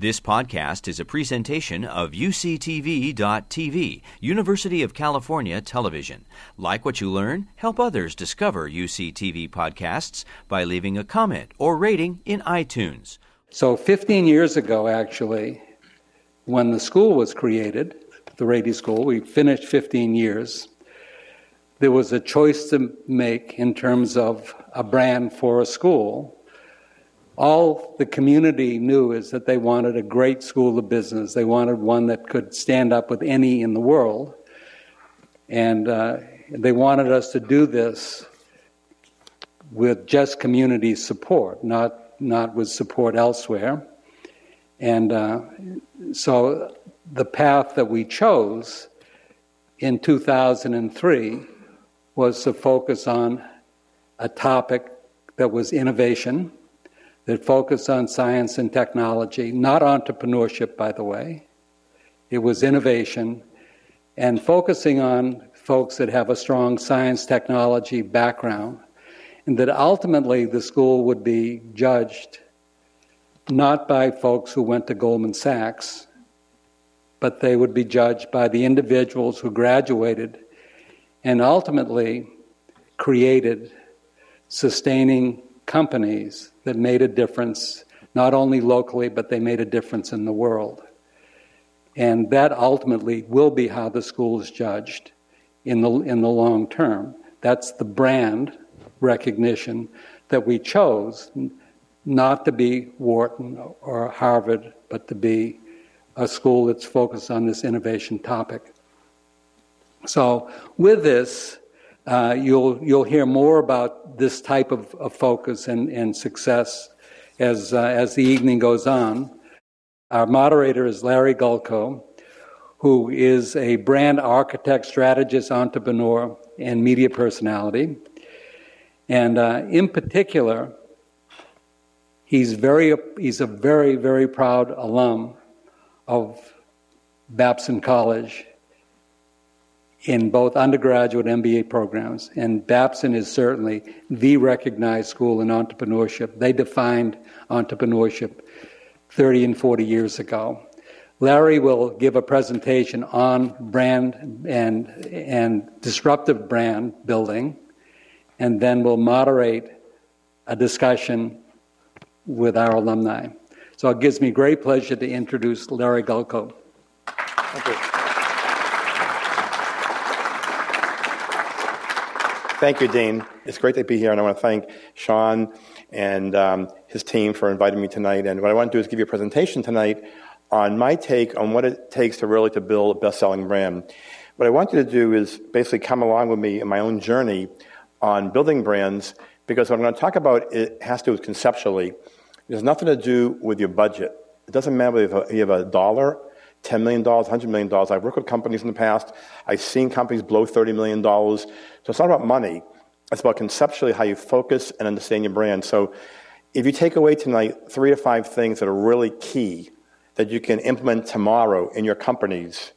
This podcast is a presentation of UCTV.tv, University of California Television. Like what you learn? Help others discover UCTV podcasts by leaving a comment or rating in iTunes. So, 15 years ago, actually, when the school was created, the Rady School, we finished 15 years, there was a choice to make in terms of a brand for a school all the community knew is that they wanted a great school of business. They wanted one that could stand up with any in the world. And uh, they wanted us to do this with just community support, not, not with support elsewhere. And uh, so the path that we chose in 2003 was to focus on a topic that was innovation that focused on science and technology, not entrepreneurship, by the way. It was innovation and focusing on folks that have a strong science technology background, and that ultimately the school would be judged not by folks who went to Goldman Sachs, but they would be judged by the individuals who graduated and ultimately created sustaining companies that made a difference, not only locally, but they made a difference in the world. And that ultimately will be how the school is judged in the, in the long term. That's the brand recognition that we chose not to be Wharton or Harvard, but to be a school that's focused on this innovation topic. So, with this, uh, you'll, you'll hear more about this type of, of focus and, and success as, uh, as the evening goes on. Our moderator is Larry Gulko, who is a brand architect, strategist, entrepreneur, and media personality. And uh, in particular, he's, very, he's a very, very proud alum of Babson College in both undergraduate and MBA programs. And Babson is certainly the recognized school in entrepreneurship. They defined entrepreneurship 30 and 40 years ago. Larry will give a presentation on brand and, and disruptive brand building, and then we'll moderate a discussion with our alumni. So it gives me great pleasure to introduce Larry Gulko. Thank you. Thank you, Dean. It's great to be here, and I want to thank Sean and um, his team for inviting me tonight. And what I want to do is give you a presentation tonight on my take on what it takes to really to build a best-selling brand. What I want you to do is basically come along with me in my own journey on building brands, because what I'm going to talk about it has to do with conceptually. It has nothing to do with your budget. It doesn't matter if you have a dollar $10 million, $100 million. I've worked with companies in the past. I've seen companies blow $30 million. So it's not about money. It's about conceptually how you focus and understand your brand. So if you take away tonight three to five things that are really key that you can implement tomorrow in your companies,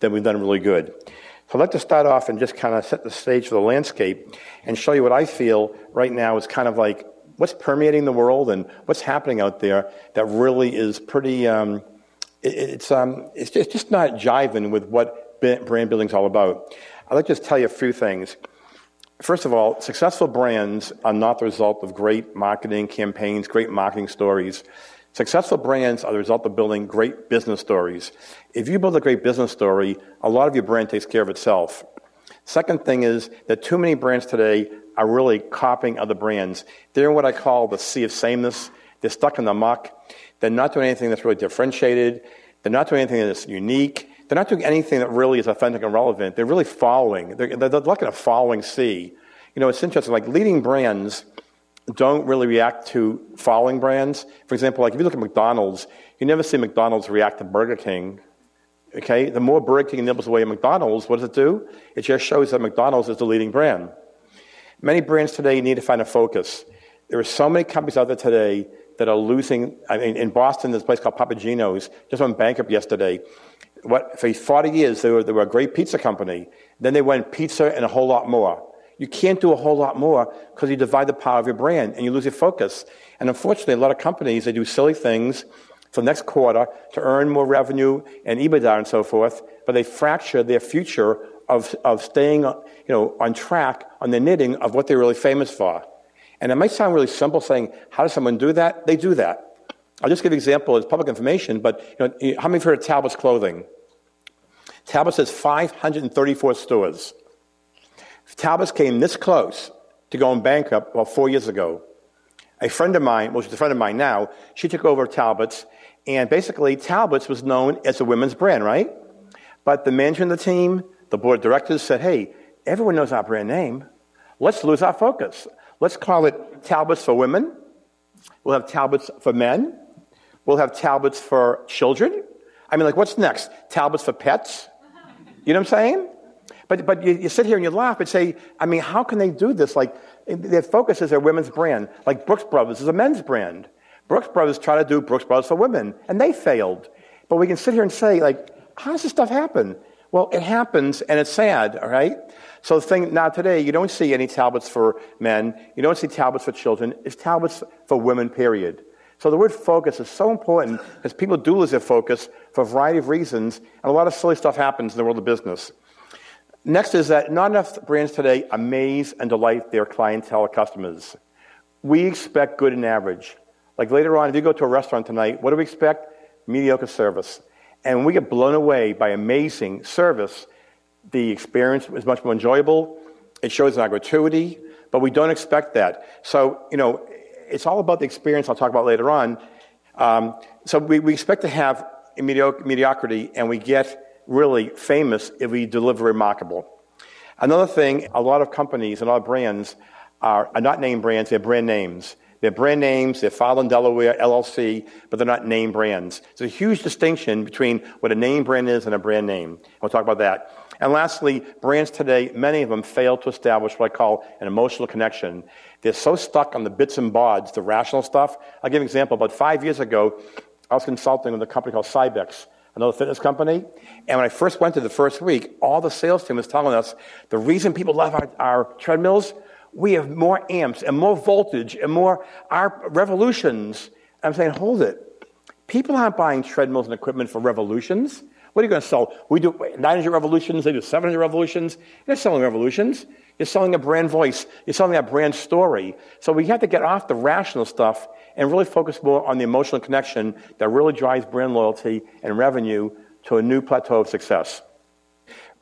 then we've done really good. So I'd like to start off and just kind of set the stage for the landscape and show you what I feel right now is kind of like what's permeating the world and what's happening out there that really is pretty um, it's, um, it's, just, it's just not jiving with what brand building is all about. I'd like to just tell you a few things. First of all, successful brands are not the result of great marketing campaigns, great marketing stories. Successful brands are the result of building great business stories. If you build a great business story, a lot of your brand takes care of itself. Second thing is that too many brands today are really copying other brands. They're in what I call the sea of sameness. They're stuck in the muck. They're not doing anything that's really differentiated. They're not doing anything that's unique. They're not doing anything that really is authentic and relevant. They're really following. They're, they're like in a following sea. You know, it's interesting. Like leading brands don't really react to following brands. For example, like if you look at McDonald's, you never see McDonald's react to Burger King. Okay, the more Burger King nibbles away at McDonald's, what does it do? It just shows that McDonald's is the leading brand. Many brands today need to find a focus. There are so many companies out there today that are losing. I mean, in Boston, there's a place called Papa Gino's, just went bankrupt yesterday. What, for 40 years, they were, they were a great pizza company. Then they went pizza and a whole lot more. You can't do a whole lot more because you divide the power of your brand and you lose your focus. And unfortunately, a lot of companies, they do silly things for the next quarter to earn more revenue and EBITDA and so forth, but they fracture their future of, of staying you know, on track on the knitting of what they're really famous for. And it might sound really simple saying, how does someone do that? They do that. I'll just give an example. It's public information, but you know, how many have heard of Talbot's Clothing? Talbot has 534 stores. Talbot's came this close to going bankrupt, about four years ago. A friend of mine, well, she's a friend of mine now, she took over Talbot's, and basically Talbot's was known as a women's brand, right? But the management of the team, the board of directors said, hey, everyone knows our brand name. Let's lose our focus. Let's call it Talbot's for women. We'll have Talbot's for men. We'll have Talbot's for children. I mean, like, what's next? Talbot's for pets? You know what I'm saying? But, but you, you sit here and you laugh and say, I mean, how can they do this? Like, their focus is their women's brand. Like Brooks Brothers is a men's brand. Brooks Brothers try to do Brooks Brothers for women, and they failed. But we can sit here and say, like, how does this stuff happen? Well, it happens, and it's sad, all right? So the thing now today, you don't see any Talbots for men. You don't see Talbots for children. It's Talbots for women, period. So the word focus is so important because people do lose their focus for a variety of reasons, and a lot of silly stuff happens in the world of business. Next is that not enough brands today amaze and delight their clientele or customers. We expect good and average. Like later on, if you go to a restaurant tonight, what do we expect? Mediocre service. And we get blown away by amazing service. The experience is much more enjoyable. It shows an gratuity, but we don't expect that. So, you know, it's all about the experience I'll talk about later on. Um, so we, we expect to have mediocrity, and we get really famous if we deliver remarkable. Another thing, a lot of companies and a lot of brands are, are not name brands, they're brand names. They're brand names, they're filed in Delaware, LLC, but they're not name brands. There's a huge distinction between what a name brand is and a brand name. We'll talk about that. And lastly, brands today, many of them fail to establish what I call an emotional connection. They're so stuck on the bits and bods, the rational stuff. I'll give an example. About five years ago, I was consulting with a company called Cybex, another fitness company. And when I first went to the first week, all the sales team was telling us the reason people love our, our treadmills, we have more amps and more voltage and more our revolutions. I'm saying, hold it. People aren't buying treadmills and equipment for revolutions. What are you going to sell? We do 900 revolutions, they do 700 revolutions. You're selling revolutions. You're selling a brand voice. You're selling a brand story. So we have to get off the rational stuff and really focus more on the emotional connection that really drives brand loyalty and revenue to a new plateau of success.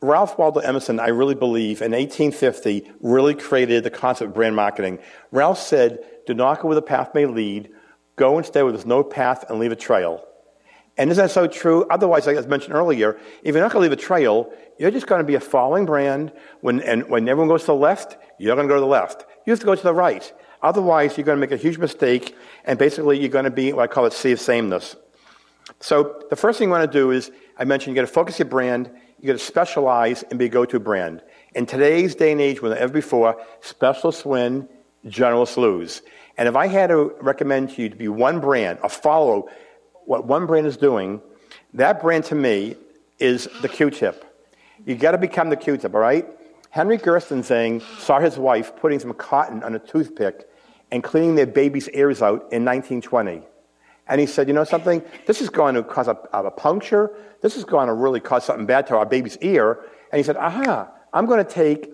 Ralph Waldo Emerson, I really believe, in 1850, really created the concept of brand marketing. Ralph said, Do not go where the path may lead, go instead where there's no path and leave a trail. And isn't that so true? Otherwise, like I mentioned earlier, if you're not going to leave a trail, you're just going to be a following brand. When, and when everyone goes to the left, you're going to go to the left. You have to go to the right. Otherwise, you're going to make a huge mistake, and basically, you're going to be what I call it sea of sameness. So, the first thing you want to do is, I mentioned, you got to focus your brand, you got to specialize and be a go to brand. In today's day and age, than ever before, specialists win, generalists lose. And if I had to recommend to you to be one brand, a follow what one brand is doing, that brand to me is the Q-tip. You got to become the Q-tip, all right? Henry Gerstenzang saw his wife putting some cotton on a toothpick and cleaning their baby's ears out in 1920. And he said, you know something? This is going to cause a, a puncture. This is going to really cause something bad to our baby's ear. And he said, aha, I'm going to take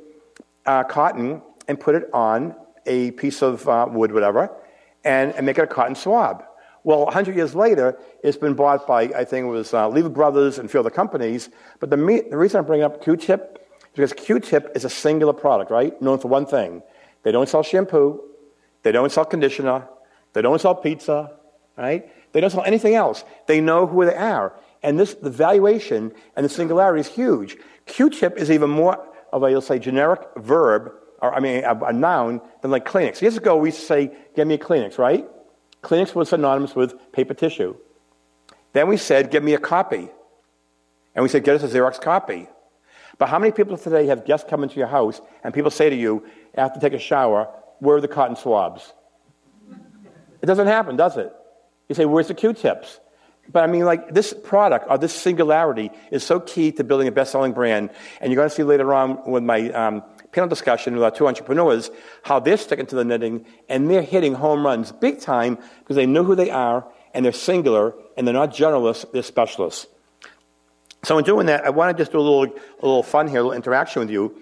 uh, cotton and put it on a piece of uh, wood, whatever, and, and make it a cotton swab. Well, 100 years later, it's been bought by, I think it was uh, Lever Brothers and a few other companies. But the, me- the reason I'm bringing up Q-tip is because Q-tip is a singular product, right? Known for one thing. They don't sell shampoo. They don't sell conditioner. They don't sell pizza, right? They don't sell anything else. They know who they are. And this, the valuation and the singularity is huge. Q-tip is even more of a, let's say, generic verb, or I mean, a, a noun, than like Kleenex. Years ago, we used to say, give me a Kleenex, right? Kleenex was synonymous with paper tissue. Then we said, give me a copy. And we said, get us a Xerox copy. But how many people today have guests come into your house and people say to you, after take a shower, where are the cotton swabs? It doesn't happen, does it? You say, where's the Q-tips? But I mean, like, this product or this singularity is so key to building a best selling brand. And you're going to see later on with my um, panel discussion with our two entrepreneurs how they're sticking to the knitting and they're hitting home runs big time because they know who they are and they're singular and they're not generalists, they're specialists. So in doing that, I want to just do a little, a little fun here, a little interaction with you.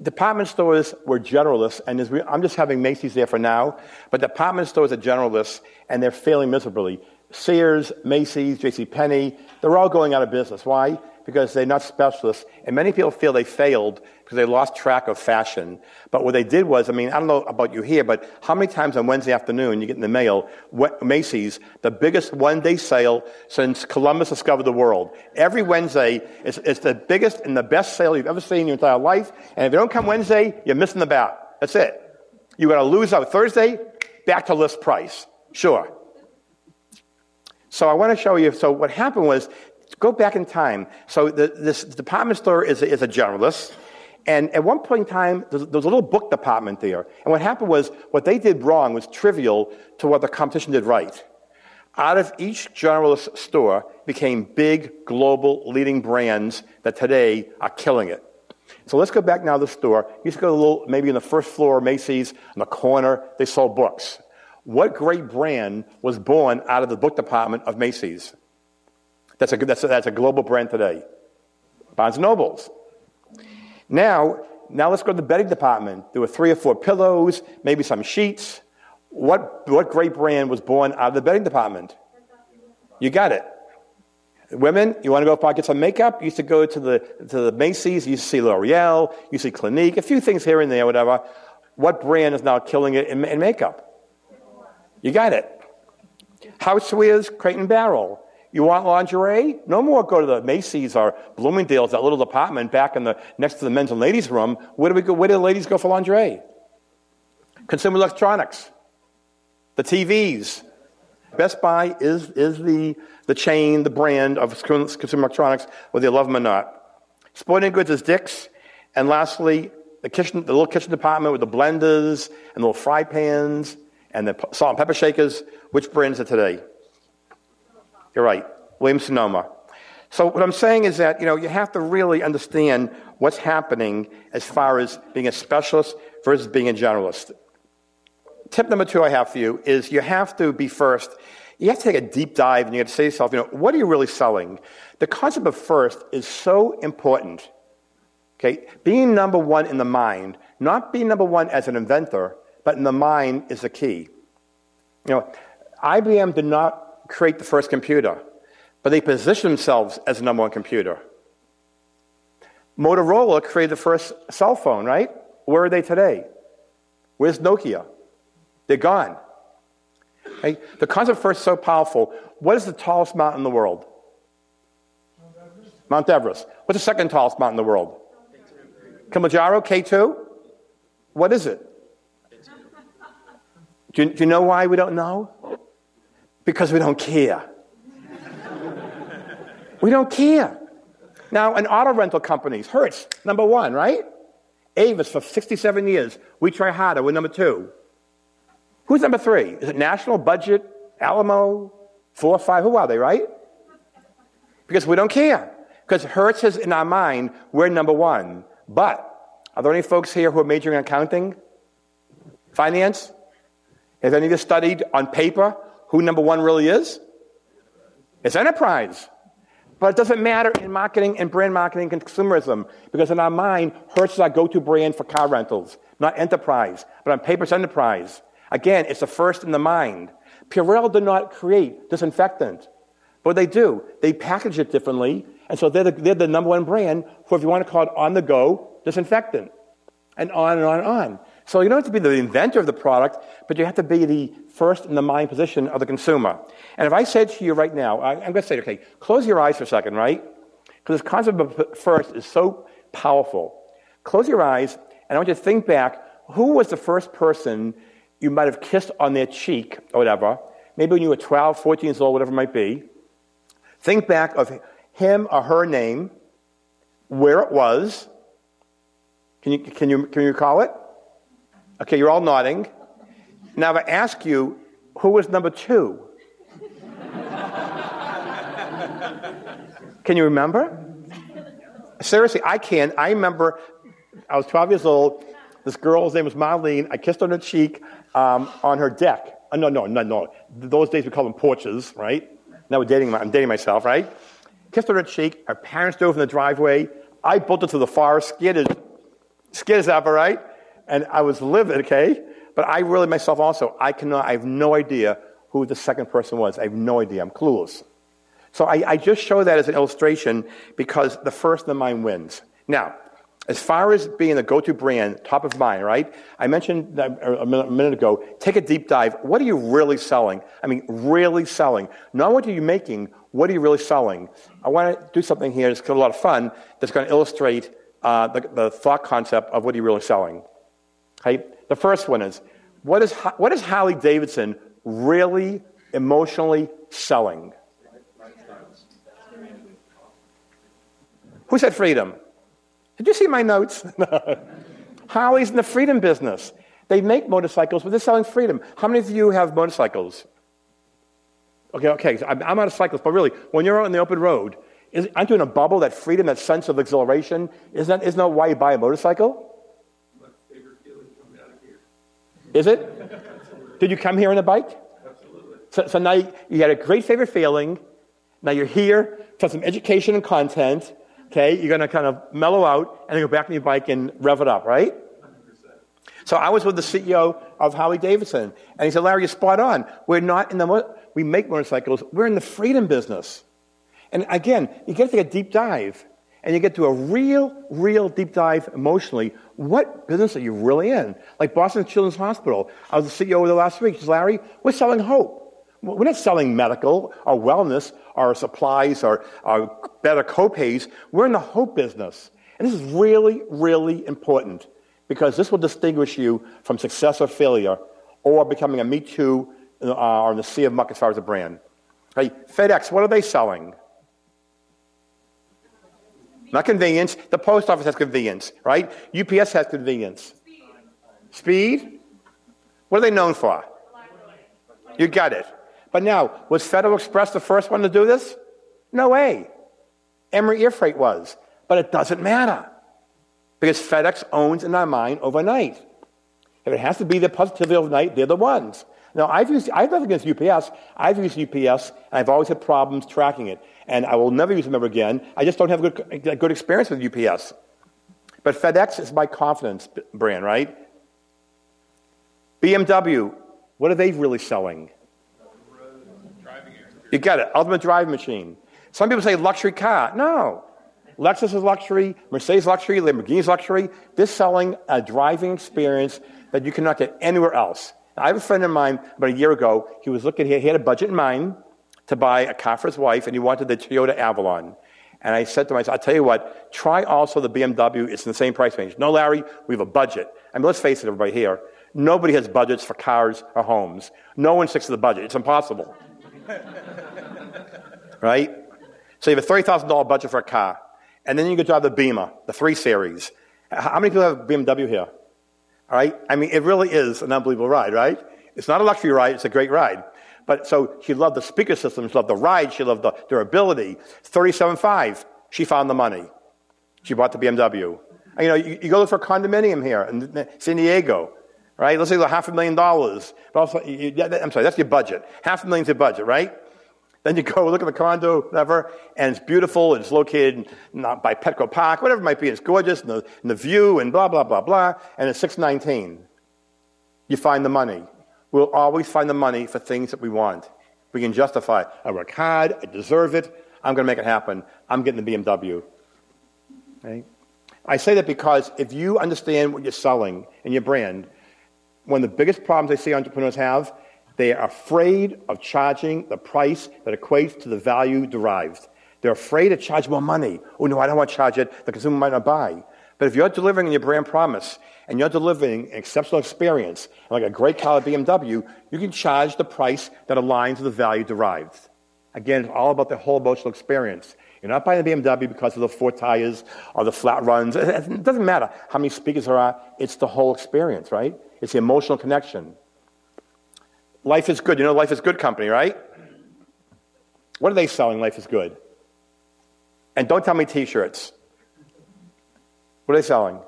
Department stores were generalists, and I'm just having Macy's there for now, but department stores are generalists, and they're failing miserably. Sears, Macy's, J.C. Penney, they're all going out of business. Why? Because they're not specialists, and many people feel they failed because they lost track of fashion. But what they did was, I mean, I don't know about you here, but how many times on Wednesday afternoon you get in the mail, Macy's, the biggest one day sale since Columbus discovered the world. Every Wednesday, it's, it's the biggest and the best sale you've ever seen in your entire life. And if you don't come Wednesday, you're missing the boat. That's it. You're going to lose out Thursday, back to list price. Sure. So I want to show you. So what happened was, go back in time. So the, this department store is, is a generalist. And at one point in time, there was a little book department there. And what happened was, what they did wrong was trivial to what the competition did right. Out of each generalist store became big, global, leading brands that today are killing it. So let's go back now to the store. You used to go to little, maybe in the first floor, Macy's, in the corner, they sold books. What great brand was born out of the book department of Macy's? That's a, that's a, that's a global brand today. Barnes & Nobles. Now, now let's go to the bedding department. There were three or four pillows, maybe some sheets. What, what great brand was born out of the bedding department? You got it. Women, you want to go get some makeup? You used to go to the, to the Macy's, you used to see L'Oreal, you see Clinique, a few things here and there, whatever. What brand is now killing it in, in makeup? You got it. Housewares, Crate and Barrel. You want lingerie? No more go to the Macy's or Bloomingdale's, that little department back in the next to the men's and ladies' room. Where do we go? Where do the ladies go for lingerie? Consumer electronics, the TVs. Best Buy is, is the, the chain, the brand of consumer electronics, whether you love them or not. Sporting goods is Dick's. And lastly, the kitchen, the little kitchen department with the blenders and the little fry pans and the salt and pepper shakers. Which brand is it today? You're right, Williams Sonoma. So what I'm saying is that you know you have to really understand what's happening as far as being a specialist versus being a generalist. Tip number two I have for you is you have to be first. You have to take a deep dive and you have to say to yourself, you know, what are you really selling? The concept of first is so important. Okay, being number one in the mind, not being number one as an inventor, but in the mind is the key. You know, IBM did not create the first computer, but they positioned themselves as the number one computer. Motorola created the first cell phone, right? Where are they today? Where's Nokia? They're gone. Okay? The concept first is so powerful. What is the tallest mountain in the world? Mount Everest. Mount Everest. What's the second tallest mountain in the world? Kilimanjaro, K2? What is it? Do you, do you know why we don't know? Because we don't care. we don't care. Now, an auto rental companies, Hertz, number one, right? Avis for 67 years. We try harder. We're number two. Who's number three? Is it National Budget, Alamo, four, or five? Who are they, right? Because we don't care. Because Hertz is in our mind, we're number one. But are there any folks here who are majoring in accounting? Finance? Has any of you studied on paper who number one really is? It's enterprise. But it doesn't matter in marketing and brand marketing and consumerism because in our mind, Hertz is our go-to brand for car rentals, not enterprise. But on paper, it's enterprise. Again, it's the first in the mind. Purell did not create disinfectant. But they do. They package it differently. And so they're the, they're the number one brand for, if you want to call it on-the-go disinfectant. And on and on and on. So you don't have to be the inventor of the product, but you have to be the first in the mind position of the consumer. And if I said to you right now, I, am going to say, okay, close your eyes for a second, right? Because this concept of first is so powerful. Close your eyes, and I want you to think back who was the first person you might have kissed on their cheek or whatever, maybe when you were 12, 14 years old, whatever it might be. Think back of him or her name, where it was. Can you, can you, can you recall it? Okay, you're all nodding. Now, if I ask you, who was number two? Can you remember? Seriously, I can. I remember I was 12 years old. This girl's name was Marlene. I kissed her on the cheek um, on her deck. Uh, no, no, no, no. Those days we call them porches, right? Now we're dating, I'm dating myself, right? Kissed her on the cheek. Her parents drove in the driveway. I bolted to the forest, scared as, scared as ever, right? And I was livid, okay? But I really myself also, I cannot, I have no idea who the second person was. I have no idea. I'm clueless. So I, I just show that as an illustration because the first in mind wins. Now, as far as being a go-to brand, top of mind, right? I mentioned a minute ago, take a deep dive. What are you really selling? I mean, really selling. Not what are you making, what are you really selling? I want to do something here that's a lot of fun that's going to illustrate uh, the, the, thought concept of what are you really selling. The first one is, what is, what is Harley Davidson really emotionally selling? Who said freedom? Did you see my notes? Harley's in the freedom business. They make motorcycles, but they're selling freedom. How many of you have motorcycles? Okay, okay, I'm, out of cyclists, but really, when you're out on the open road, is, aren't you in a bubble, that freedom, that sense of exhilaration? Isn't that, isn't that why you buy a motorcycle? Is it? Did you come here on a bike? Absolutely. So, so now you, had a great favorite feeling. Now you're here for some education and content. Okay, you're going to kind of mellow out and then go back on your bike and rev it up, right? 100%. So I was with the CEO of Harley Davidson, and he said, "Larry, you're spot on. We're not in the we make motorcycles. We're in the freedom business." And again, you get to take a deep dive, and you get to a real, real deep dive emotionally. What business are you really in? Like Boston Children's Hospital. I was the CEO over there last week. Larry, we're selling hope. We're not selling medical or wellness or supplies or, or better copays. We're in the hope business. And this is really, really important because this will distinguish you from success or failure or becoming a Me Too uh, or in the sea of muck as far as a brand. Hey, FedEx, what are they selling? Not convenience. The post office has convenience, right? UPS has convenience. Speed. Speed? What are they known for? You got it. But now, was Federal Express the first one to do this? No way. Emery Air Freight was. But it doesn't matter. Because FedEx owns in our mind overnight. If it has to be the positivity overnight, they're the ones. Now, I've used, I've nothing against UPS. I've used UPS, and I've always had problems tracking it. And I will never use them ever again. I just don't have a good, a good experience with UPS. But FedEx is my confidence brand, right? BMW, what are they really selling? You get it. Ultimate driving machine. Some people say luxury car. No. Lexus is luxury, Mercedes luxury, Lamborghini is luxury. They're selling a driving experience that you cannot get anywhere else. I have a friend of mine about a year ago. He was looking, he had a budget in mind to buy a car wife, and he wanted the Toyota Avalon. And I said to myself, I'll tell you what, try also the BMW. It's in the same price range. No, Larry, we have a budget. I mean, let's face it, everybody here. Nobody has budgets for cars or homes. No one sticks to the budget. It's impossible. right? So you have a $30,000 budget for a car. And then you could drive the Beamer, the 3 Series. How many people have BMW here? All right? I mean, it really is an unbelievable ride, right? It's not a luxury ride, it's a great ride. But so she loved the speaker system, she loved the ride, she loved the durability. 37.5, she found the money. She bought the BMW. And, you know, you, you, go look for a condominium here in San Diego, right? Let's say half a million dollars. But also, you, I'm sorry, that's your budget. Half a million's your budget, right? Then you go look at the condo, whatever, and it's beautiful. and It's located not by Petco Park, whatever it might be. It's gorgeous, and the, and the view, and blah, blah, blah, blah. And it's 619. You find the money. We'll always find the money for things that we want. We can justify, I work hard, I deserve it, I'm going to make it happen. I'm getting the BMW. I say that because if you understand what you're selling and your brand, one of the biggest problems I see entrepreneurs have they are afraid of charging the price that equates to the value derived. They're afraid to charge more money. Oh, no, I don't want to charge it. The consumer might not buy. But if you're delivering on your brand promise and you're delivering an exceptional experience, like a great car BMW, you can charge the price that aligns with the value derived. Again, it's all about the whole emotional experience. You're not buying the BMW because of the four tires or the flat runs. It doesn't matter how many speakers there are. It's the whole experience, right? It's the emotional connection. Life is good. You know, Life is Good company, right? What are they selling? Life is good. And don't tell me t shirts. What are they selling?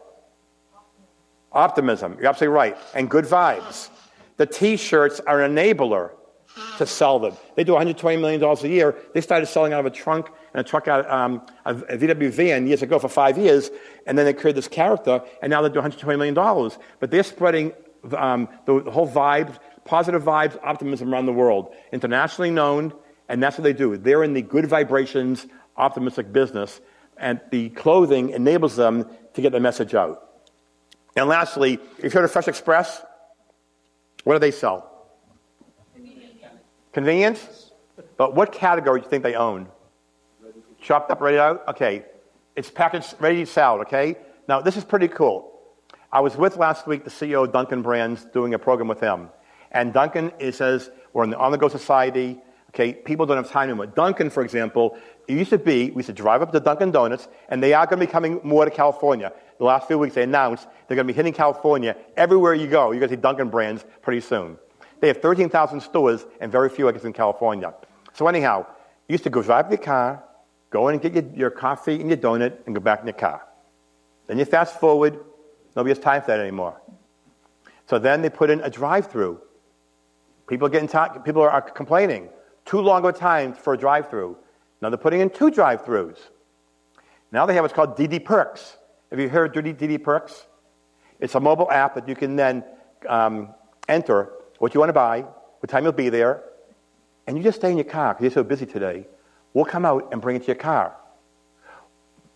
Optimism. You're absolutely right. And good vibes. The t shirts are an enabler to sell them. They do $120 million a year. They started selling out of a trunk and a truck out um, a, VW van years ago for five years, and then they created this character, and now they do $120 million. But they're spreading um, the, the whole vibe, positive vibes, optimism around the world. Internationally known, and that's what they do. They're in the good vibrations, optimistic business, and the clothing enables them to get the message out. And lastly, if you've heard of Fresh Express? What do they sell? Convenience. But what category do you think they own? Chopped up, ready out? Okay. It's packaged, ready to sell, okay? Now, this is pretty cool. I was with last week the CEO of Dunkin' Brands doing a program with him. And Dunkin' it says, we're in the on the go society. Okay, people don't have time anymore. Dunkin', for example, it used to be, we used to drive up to Dunkin' Donuts, and they are going to be coming more to California. The last few weeks, they announced they're going to be hitting California. Everywhere you go, you're going to see Dunkin' Brands pretty soon. They have 13,000 stores and very few, I guess, in California. So, anyhow, you used to go drive your car, go in and get your, your coffee and your donut, and go back in your car. Then you fast forward, nobody has time for that anymore. So then they put in a drive through. People, are getting t- people are complaining. Too long a time for a drive through. Now they're putting in two drive throughs. Now they have what's called DD Perks. Have you heard of DD Perks? It's a mobile app that you can then um, enter what you want to buy, what time you'll be there, and you just stay in your car because you're so busy today. We'll come out and bring it to your car.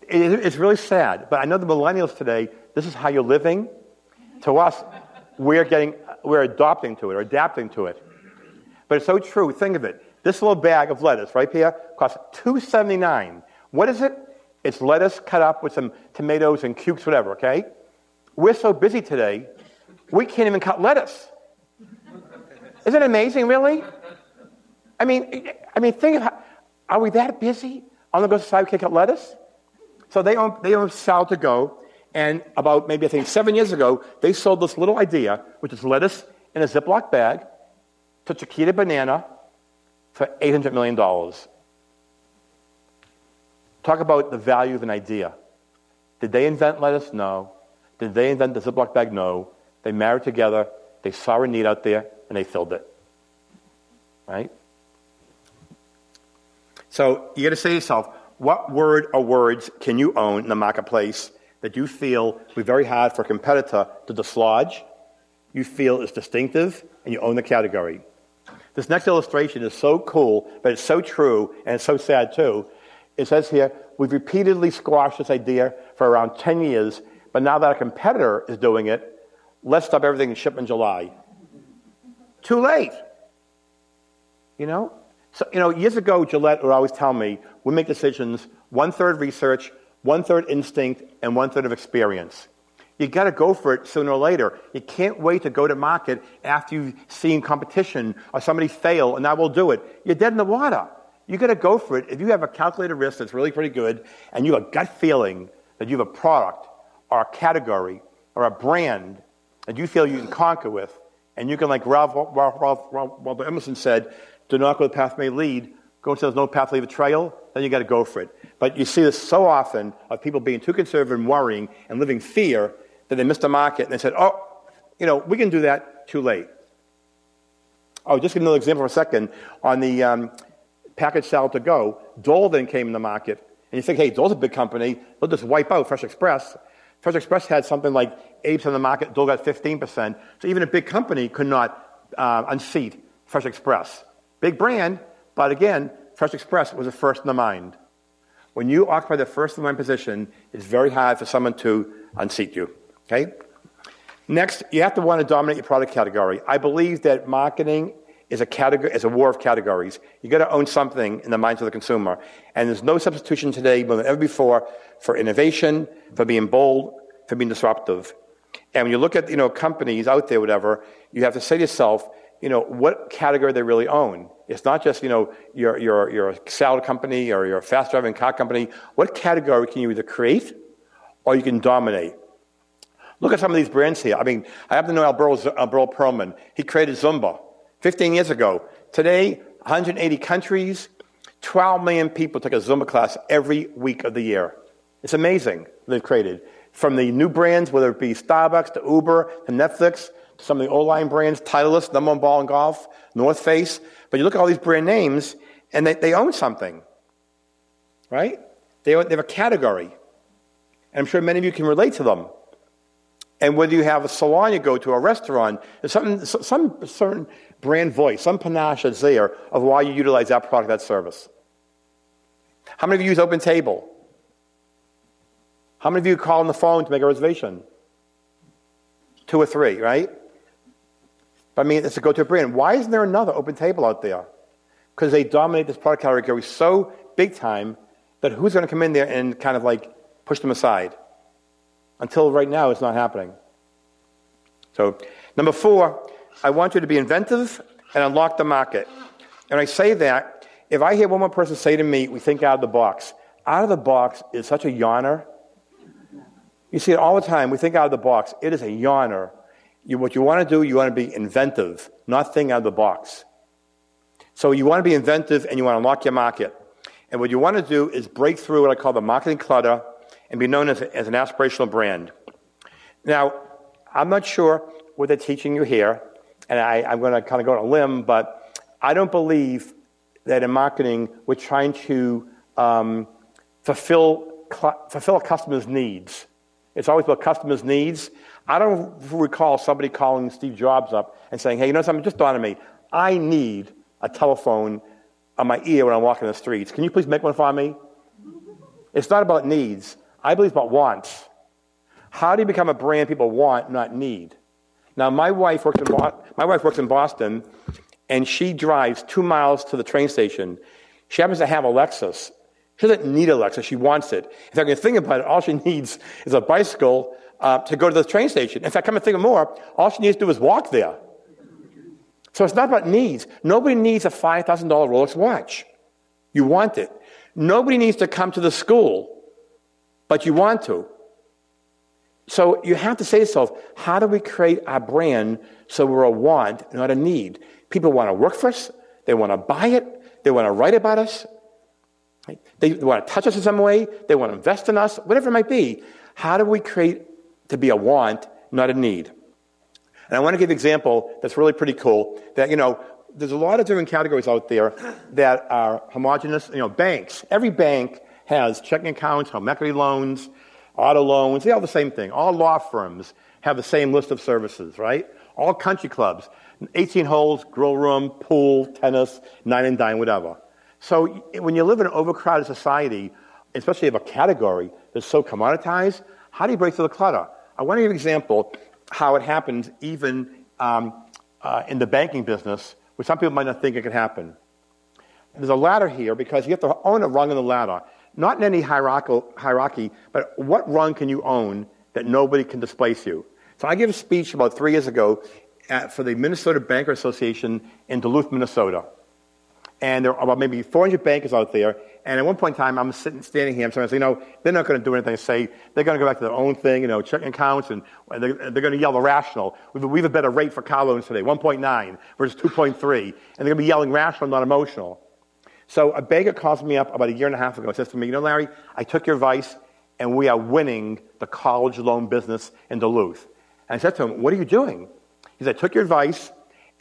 it's really sad, but I know the millennials today, this is how you're living. To us, we're, getting, we're adopting to it or adapting to it. But it's so true. Think of it. This little bag of lettuce right here costs $2.79. What is it? It's lettuce cut up with some tomatoes and cubes, whatever, okay? We're so busy today, we can't even cut lettuce. Isn't it amazing, really? I mean, I mean, think of how, are we that busy on the go side we can't cut lettuce? So they own, they own Sal to Go, and about maybe I think seven years ago, they sold this little idea, which is lettuce in a Ziploc bag to Chiquita Banana for $800 million. Talk about the value of an idea. Did they invent lettuce? No. Did they invent the Ziploc bag? No. They married together, they saw a need out there, and they filled it. Right? So you got to say to yourself, what word or words can you own in the marketplace that you feel will be very hard for a competitor to dislodge, you feel is distinctive, and you own the category? This next illustration is so cool, but it's so true, and it's so sad too. It says here, we've repeatedly squashed this idea for around 10 years, but now that a competitor is doing it, let's stop everything and ship in July. Too late. You know? So, you know, years ago, Gillette would always tell me, we make decisions one third research, one third instinct, and one third of experience. You got to go for it sooner or later. You can't wait to go to market after you've seen competition or somebody fail and I will do it. You're dead in the water. You got to go for it. If you have a calculated risk that's really pretty good and you have a gut feeling that you have a product or a category or a brand that you feel you can conquer with, and you can, like Ralph, Ralph, Ralph, Ralph Emerson said, do not go the path may lead. Go until there's no path leave a trail, then you got to go for it. But you see this so often of people being too conservative and worrying and living fear that they missed the market and they said, oh, you know, we can do that too late. Oh, just give another example for a second. On the um, package salad to go, Dole then came in the market. And you think, hey, Dole's a big company. They'll just wipe out Fresh Express. Fresh Express had something like 8% of the market. Dole got 15%. So even a big company could not uh, unseat Fresh Express. Big brand, but again, Fresh Express was the first in the mind. When you occupy the first in the mind position, it's very hard for someone to unseat you. Okay? Next, you have to want to dominate your product category. I believe that marketing is a category, is a war of categories. You got to own something in the minds of the consumer, and there's no substitution today more than ever before for innovation, for being bold, for being disruptive. And when you look at you know companies out there, whatever, you have to say to yourself, you know, what category they really own. It's not just you know your your your salad company or your fast driving car company. What category can you either create or you can dominate? Look at some of these brands here. I mean, I happen to know Alberto Perlman. He created Zumba 15 years ago. Today, 180 countries, 12 million people take a Zumba class every week of the year. It's amazing they've created. From the new brands, whether it be Starbucks to Uber to Netflix to some of the old line brands, Titleist, number one ball and golf, North Face. But you look at all these brand names, and they, they own something, right? They, they have a category. And I'm sure many of you can relate to them. And whether you have a salon you go to, a restaurant, there's some, some certain brand voice, some panache that's there of why you utilize that product, that service. How many of you use Open Table? How many of you call on the phone to make a reservation? Two or three, right? But I mean, it's a go-to brand. Why isn't there another Open Table out there? Because they dominate this product category so big time that who's going to come in there and kind of like push them aside? Until right now, it's not happening. So, number four, I want you to be inventive and unlock the market. And I say that if I hear one more person say to me, we think out of the box, out of the box is such a yawner. You see it all the time. We think out of the box. It is a yawner. You, what you want to do, you want to be inventive, not think out of the box. So you want to be inventive and you want to unlock your market. And what you want to do is break through what I call the marketing clutter and be known as, as an aspirational brand. Now, I'm not sure what they're teaching you here, and I, I'm going to kind of go on a limb, but I don't believe that in marketing we're trying to um, fulfill, fulfill a customer's needs. It's always about customers' needs. I don't recall somebody calling Steve Jobs up and saying, hey, you know something, just dawned on me. I need a telephone on my ear when I'm walking the streets. Can you please make one for me? It's not about needs. I believe it's about wants. How do you become a brand people want, not need? Now, my wife works in, Bo- my wife works in Boston, and she drives two miles to the train station. She happens to have a Lexus. She doesn't need a Lexus, she wants it. In fact, when you think about it, all she needs is a bicycle uh, to go to the train station. In fact, come and think of more, all she needs to do is walk there. So it's not about needs. Nobody needs a $5,000 Rolex watch. You want it. Nobody needs to come to the school, but you want to. So you have to say to yourself, how do we create our brand so we're a want, not a need? People want to work for us. They want to buy it. They want to write about us. They want to touch us in some way. They want to invest in us, whatever it might be. How do we create to be a want, not a need? And I want to give an example that's really pretty cool that, you know, there's a lot of different categories out there that are homogenous. You know, banks. Every bank has checking accounts, home equity loans, auto loans. They all the same thing. All law firms have the same list of services, right? All country clubs, 18 holes, grill room, pool, tennis, nine and dine, whatever. So when you live in an overcrowded society, especially of a category that's so commoditized, how do you break through the clutter? I want to give an example how it happens even um, uh, in the banking business, which some people might not think it could happen. There's a ladder here because you have to own a rung in the ladder. Not in any hierarchy, but what rung can you own that nobody can displace you? So I gave a speech about three years ago at, for the Minnesota Banker Association in Duluth, Minnesota and there are about maybe 400 bankers out there. And at one point in time, I'm sitting, standing here, someone saying, you know, they're not going to do anything. Say they're going to go back to their own thing, you know, checking accounts, and they're, they're going to yell irrational. We have a better rate for car loans today, 1.9 versus 2.3, and they're going to be yelling rational, not emotional. So a banker calls me up about a year and a half ago and says to me, you know, Larry, I took your advice, and we are winning the college loan business in Duluth. And I said to him, what are you doing? He said, I took your advice,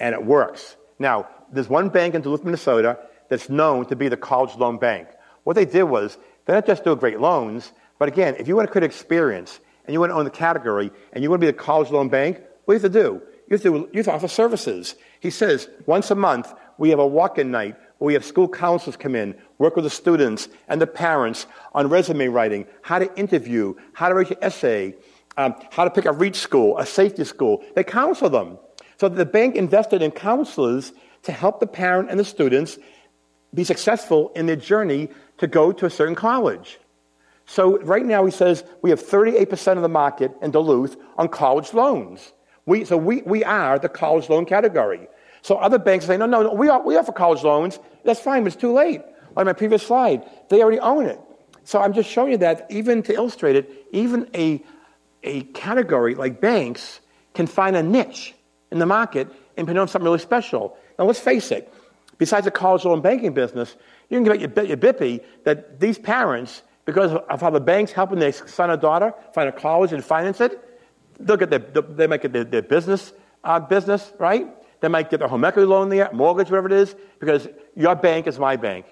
and it works. Now, there's one bank in Duluth, Minnesota that's known to be the college loan bank. What they did was, they don't just do great loans, but again, if you want to create experience and you want to own the category and you want to be the college loan bank, what do you have to do? You have to, you have to offer services. He says, once a month, we have a walk-in night we have school counselors come in, work with the students and the parents on resume writing, how to interview, how to write your essay, um, how to pick a reach school, a safety school. They counsel them. So the bank invested in counselors to help the parent and the students be successful in their journey to go to a certain college. So right now he says we have 38% of the market in Duluth on college loans. We, so we, we are the college loan category. So other banks say, no, no, no we, are, we offer college loans. That's fine, but it's too late. Like my previous slide, they already own it. So I'm just showing you that even to illustrate it, even a, a category like banks can find a niche in the market and put on something really special. Now, let's face it, besides the college loan banking business, you can get your, your bippy that these parents, because of how the bank's helping their son or daughter find a college and finance it, they'll get their, they might get their, their business uh, business, right? They might get their home equity loan there, mortgage, whatever it is, because your bank is my bank.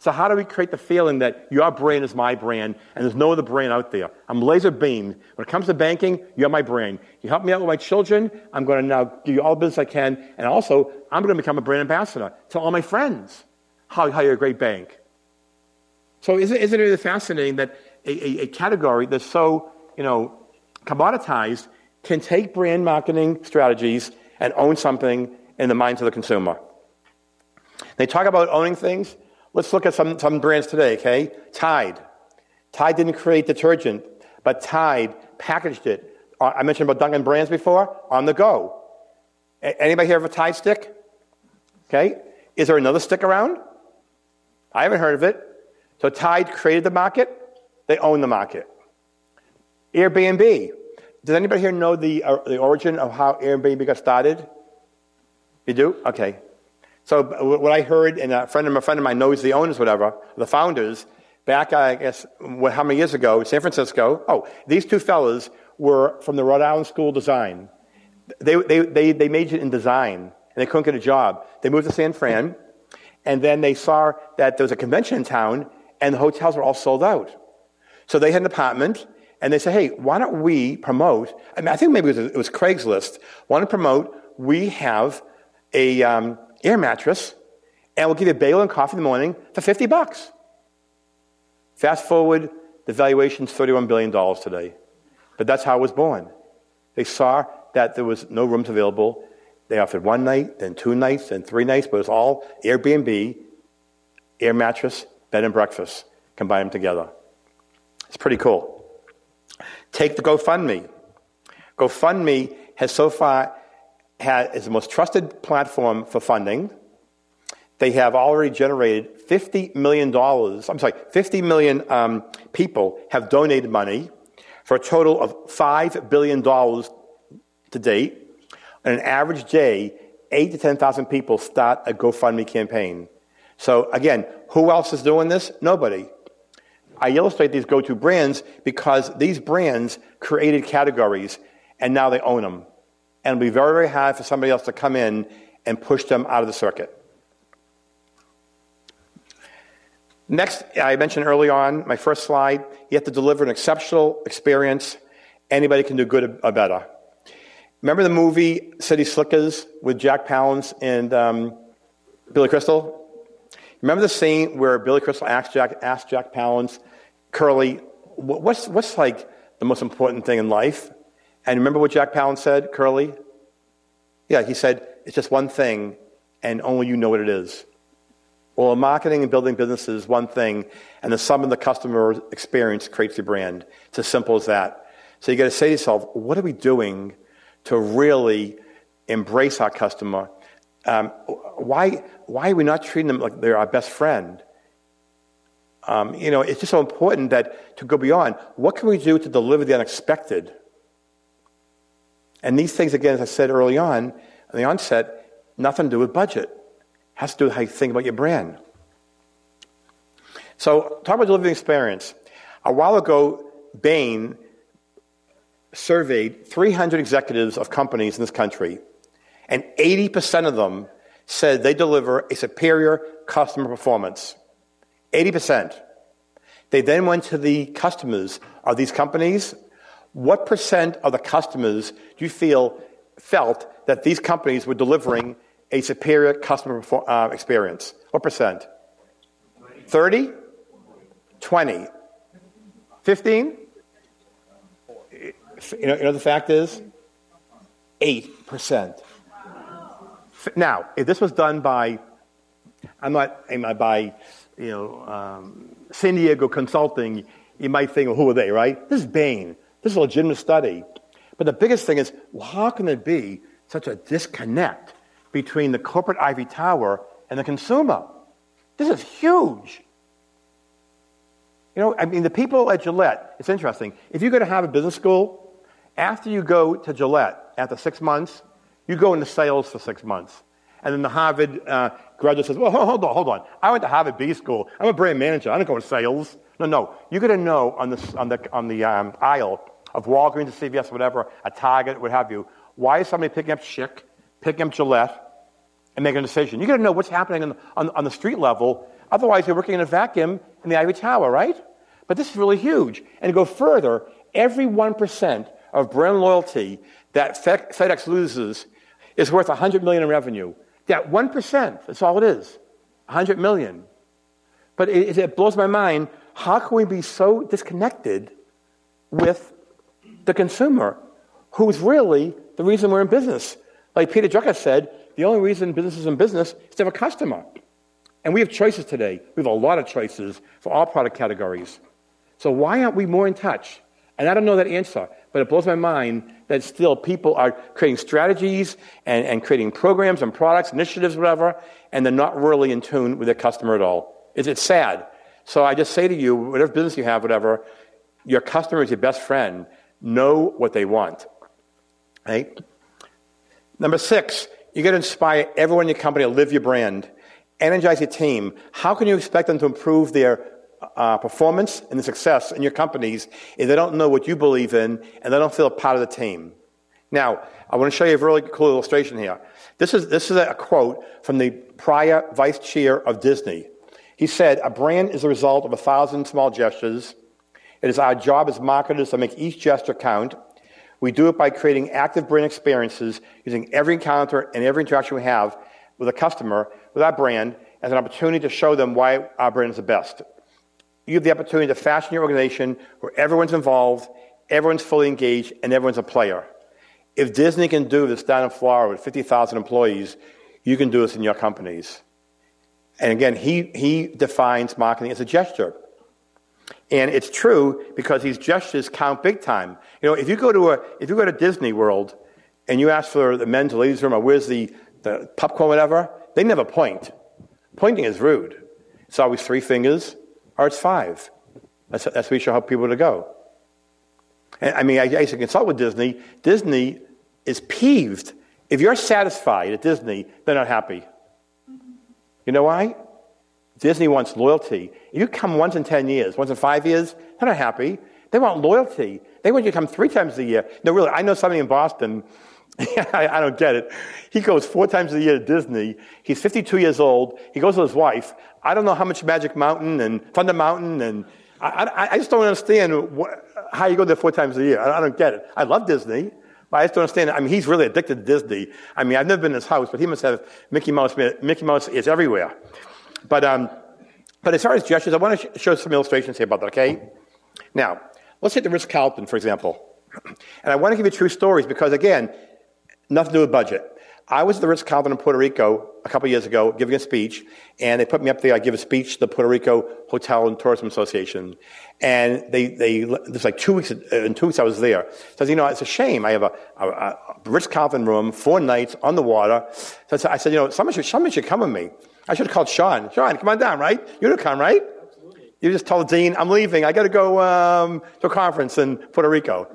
So how do we create the feeling that your brand is my brand and there's no other brand out there? I'm laser beamed. When it comes to banking, you're my brand. You help me out with my children, I'm going to now give you all the business I can, and also I'm going to become a brand ambassador. Tell all my friends how, how you're a great bank. So isn't, isn't it really fascinating that a, a, a category that's so, you know, commoditized can take brand marketing strategies and own something in the minds of the consumer? They talk about owning things. Let's look at some, some brands today, okay? Tide. Tide didn't create detergent, but Tide packaged it. Uh, I mentioned about Dunkin' Brands before, on the go. Anybody here have a Tide stick? Okay. Is there another stick around? I haven't heard of it. So Tide created the market, they own the market. Airbnb. Does anybody here know the, uh, the origin of how Airbnb got started? You do? Okay. So what I heard, and a friend of a friend of mine knows the owners, whatever, the founders, back I guess what, how many years ago, San Francisco. Oh, these two fellas were from the Rhode Island School of Design. They, they, they, they majored in design, and they couldn't get a job. They moved to San Fran, and then they saw that there was a convention in town, and the hotels were all sold out. So they had an apartment, and they said, hey, why don't we promote, I, mean, I think maybe it was, it was Craigslist, want to promote, we have a, um, air mattress, and we'll give you a bagel and coffee in the morning for 50 bucks. Fast forward, the valuation's $31 billion today. But that's how it was born. They saw that there was no rooms available. They offered one night, then two nights, then three nights, but it was all Airbnb, air mattress, bed and breakfast. Combine them together. It's pretty cool. Take the GoFundMe. GoFundMe has so far had, is the most trusted platform for funding. They have already generated $50 million. I'm sorry, 50 million um, people have donated money for a total of $5 billion to date. On an average day, 8 to 10,000 people start a GoFundMe campaign. So again, who else is doing this? Nobody. I illustrate these go-to brands because these brands created categories and now they own them and it'll be very, very hard for somebody else to come in and push them out of the circuit. Next, I mentioned early on, my first slide, you have to deliver an exceptional experience. Anybody can do good or better. Remember the movie City Slickers with Jack Palance and um, Billy Crystal? Remember the scene where Billy Crystal asked Jack, asked Jack Palance, Curly, what's, what's like the most important thing in life? And remember what Jack Palance said, Curly? Yeah, he said, it's just one thing, and only you know what it is. Well, marketing and building businesses is one thing, and the sum of the customer experience creates your brand. It's as simple as that. So you got to say to yourself, what are we doing to really embrace our customer? Um, why, why are we not treating them like they're our best friend? Um, you know, it's just so important that to go beyond. What can we do to deliver the unexpected? And these things, again, as I said early on, at the onset, nothing to do with budget. It has to do with how you think about your brand. So, talk about delivering experience. A while ago, Bain surveyed 300 executives of companies in this country, and 80% of them said they deliver a superior customer performance. 80%. They then went to the customers of these companies what percent of the customers do you feel felt that these companies were delivering a superior customer uh, experience? What percent? 30? 20? 15? You know, you know the fact is? 8%. Now, if this was done by, I'm not, by, you know, um, San Diego Consulting, you might think, well, who are they, right? This is Bain. This is a legitimate study. But the biggest thing is, well, how can there be such a disconnect between the corporate ivory tower and the consumer? This is huge. You know, I mean, the people at Gillette, it's interesting. If you go to Harvard Business School, after you go to Gillette, after six months, you go into sales for six months. And then the Harvard uh, graduate says, well, hold on, hold on. I went to Harvard B School. I'm a brand manager. I don't go into sales. No, no. You're going to know on the, on the, on the um, aisle of Walgreens, CVS, whatever, a Target, what have you, Why is somebody picking up Schick, picking up Gillette, and making a decision? You got to know what's happening on the, on, on the street level. Otherwise, you're working in a vacuum in the ivory tower, right? But this is really huge. And to go further, every 1% of brand loyalty that FedEx loses is worth 100 million in revenue. That 1%, that's all it is. 100 million. But it, it blows my mind. How can we be so disconnected with the consumer, who's really the reason we're in business? Like Peter Drucker said, the only reason business is in business is to have a customer. And we have choices today. We have a lot of choices for all product categories. So why aren't we more in touch? And I don't know that answer, but it blows my mind that still people are creating strategies and, and creating programs and products, initiatives, whatever, and they're not really in tune with their customer at all. It's, it's sad. So I just say to you, whatever business you have, whatever, your customer is your best friend. Know what they want. Right? Number six, you got to inspire everyone in your company to live your brand. Energize your team. How can you expect them to improve their uh, performance and the success in your companies if they don't know what you believe in and they don't feel a part of the team. Now, I want to show you a really cool illustration here. This is, this is a quote from the prior vice chair of Disney. He said, A brand is the result of a thousand small gestures. It is our job as marketers to make each gesture count. We do it by creating active brand experiences using every encounter and every interaction we have with a customer, with our brand, as an opportunity to show them why our brand is the best you have the opportunity to fashion your organization where everyone's involved, everyone's fully engaged, and everyone's a player. If Disney can do this down in Florida with 50,000 employees, you can do this in your companies. And again, he, he defines marketing as a gesture. And it's true because these gestures count big time. You know, if you go to a, if you go to Disney World and you ask for the men's ladies room or where's the, the popcorn, whatever, they never point. Pointing is rude. It's always three fingers, or it's five. That's, that's where you should help people to go. And, I mean, I, I used to consult with Disney. Disney is peeved. If you're satisfied at Disney, they're not happy. You know why? Disney wants loyalty. If you come once in 10 years, once in five years, they're not happy. They want loyalty. They want you to come three times a year. No, really, I know somebody in Boston. I, I, don't get it. He goes four times a year to Disney. He's 52 years old. He goes with his wife. I don't know how much Magic Mountain and Thunder Mountain, and I, I, I just don't understand what, how you go there four times a year. I, I don't get it. I love Disney, but I just don't understand. I mean, he's really addicted to Disney. I mean, I've never been in his house, but he must have Mickey Mouse. Mickey Mouse is everywhere. But, um, but as far as gestures, I want to show some illustrations here about that, okay? Now, let's take the Ritz Carlton, for example. And I want to give you true stories because, again, nothing to do with budget. I was at the Ritz Carlton in Puerto Rico a couple years ago giving a speech, and they put me up there. I give a speech to the Puerto Rico Hotel and Tourism Association, and they they there's like two weeks in two weeks I was there. So you know it's a shame. I have a, a, a Ritz Carlton room, four nights on the water. So I said, you know, someone should someone should come with me. I should have called Sean. Sean, come on down, right? You're gonna come, right? Absolutely. You just told Dean, I'm leaving. I got to go um, to a conference in Puerto Rico.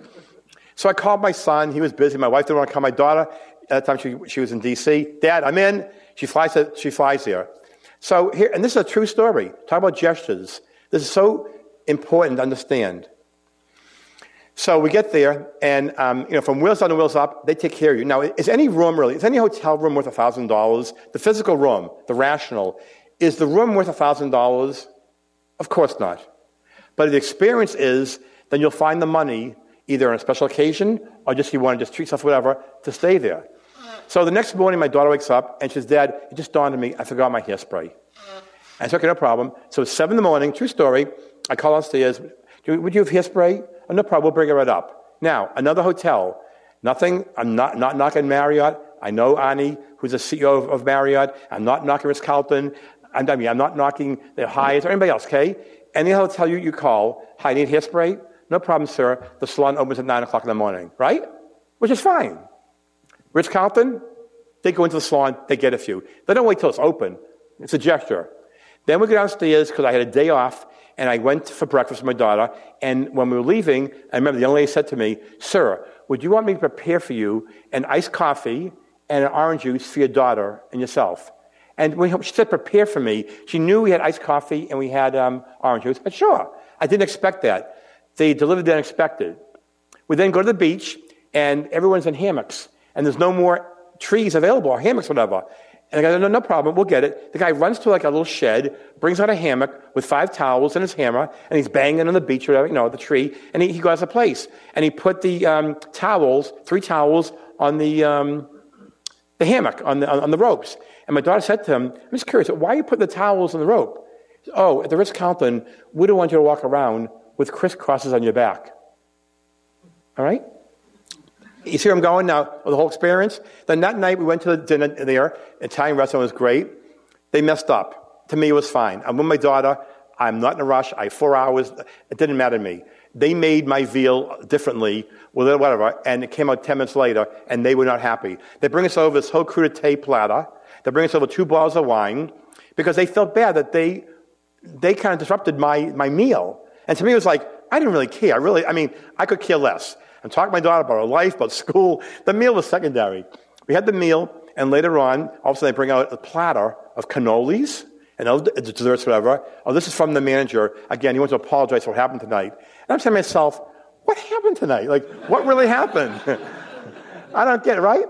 So I called my son. He was busy. My wife didn't want to call my daughter. At that time, she, she was in D.C. Dad, I'm in. She flies, she flies here. So here, and this is a true story. Talk about gestures. This is so important to understand. So we get there, and um, you know, from wheels on to wheels up, they take care of you. Now, is any room really? Is any hotel room worth thousand dollars? The physical room, the rational, is the room worth thousand dollars? Of course not. But the experience is, then you'll find the money either on a special occasion or just you want to just treat yourself, whatever, to stay there. So the next morning, my daughter wakes up and says, Dad, it just dawned on me, I forgot my hairspray. I said, no problem. So it's 7 in the morning, true story. I call downstairs, would you have hairspray? Oh, no problem, we'll bring it right up. Now, another hotel. Nothing, I'm not, not knocking Marriott. I know Arne, who's the CEO of, of Marriott. I'm not knocking Ritz Carlton. I'm, I mean, I'm not knocking the Hyatt or anybody else, okay? Any hotel you, you call, hi, I need hairspray? No problem, sir. The salon opens at 9 o'clock in the morning, right? Which is fine. Ritz Carlton, they go into the salon, they get a few. They don't wait till it's open. It's a gesture. Then we go downstairs because I had a day off and I went for breakfast with my daughter. And when we were leaving, I remember the young lady said to me, Sir, would you want me to prepare for you an iced coffee and an orange juice for your daughter and yourself? And when she said prepare for me, she knew we had iced coffee and we had um, orange juice. But sure, I didn't expect that. They delivered the unexpected. We then go to the beach and everyone's in hammocks. And there's no more trees available or hammocks, whatever. And the guy, no, no problem, we'll get it. The guy runs to like a little shed, brings out a hammock with five towels and his hammer, and he's banging on the beach or whatever, you know, the tree, and he, he goes a place. And he put the um, towels, three towels, on the, um, the hammock, on the, on, on the ropes. And my daughter said to him, I'm just curious, why are you putting the towels on the rope? Said, oh, at the Ritz Carlton, we don't want you to walk around with crisscrosses on your back. All right? You see where I'm going now with the whole experience? Then that night we went to the dinner there. Italian restaurant was great. They messed up. To me, it was fine. I'm with my daughter. I'm not in a rush. I four hours. It didn't matter to me. They made my veal differently, whatever, and it came out 10 minutes later, and they were not happy. They bring us over this whole crudité platter. They bring us over two bottles of wine because they felt bad that they, they kind of disrupted my, my meal. And to me, it was like, I didn't really care. I really, I mean, I could care less. I'm talking to my daughter about her life, about school. The meal was secondary. We had the meal, and later on, all of a sudden they bring out a platter of cannolis and other desserts, whatever. Oh, this is from the manager. Again, he wants to apologize for what happened tonight. And I'm saying to myself, what happened tonight? Like, what really happened? I don't get it, right?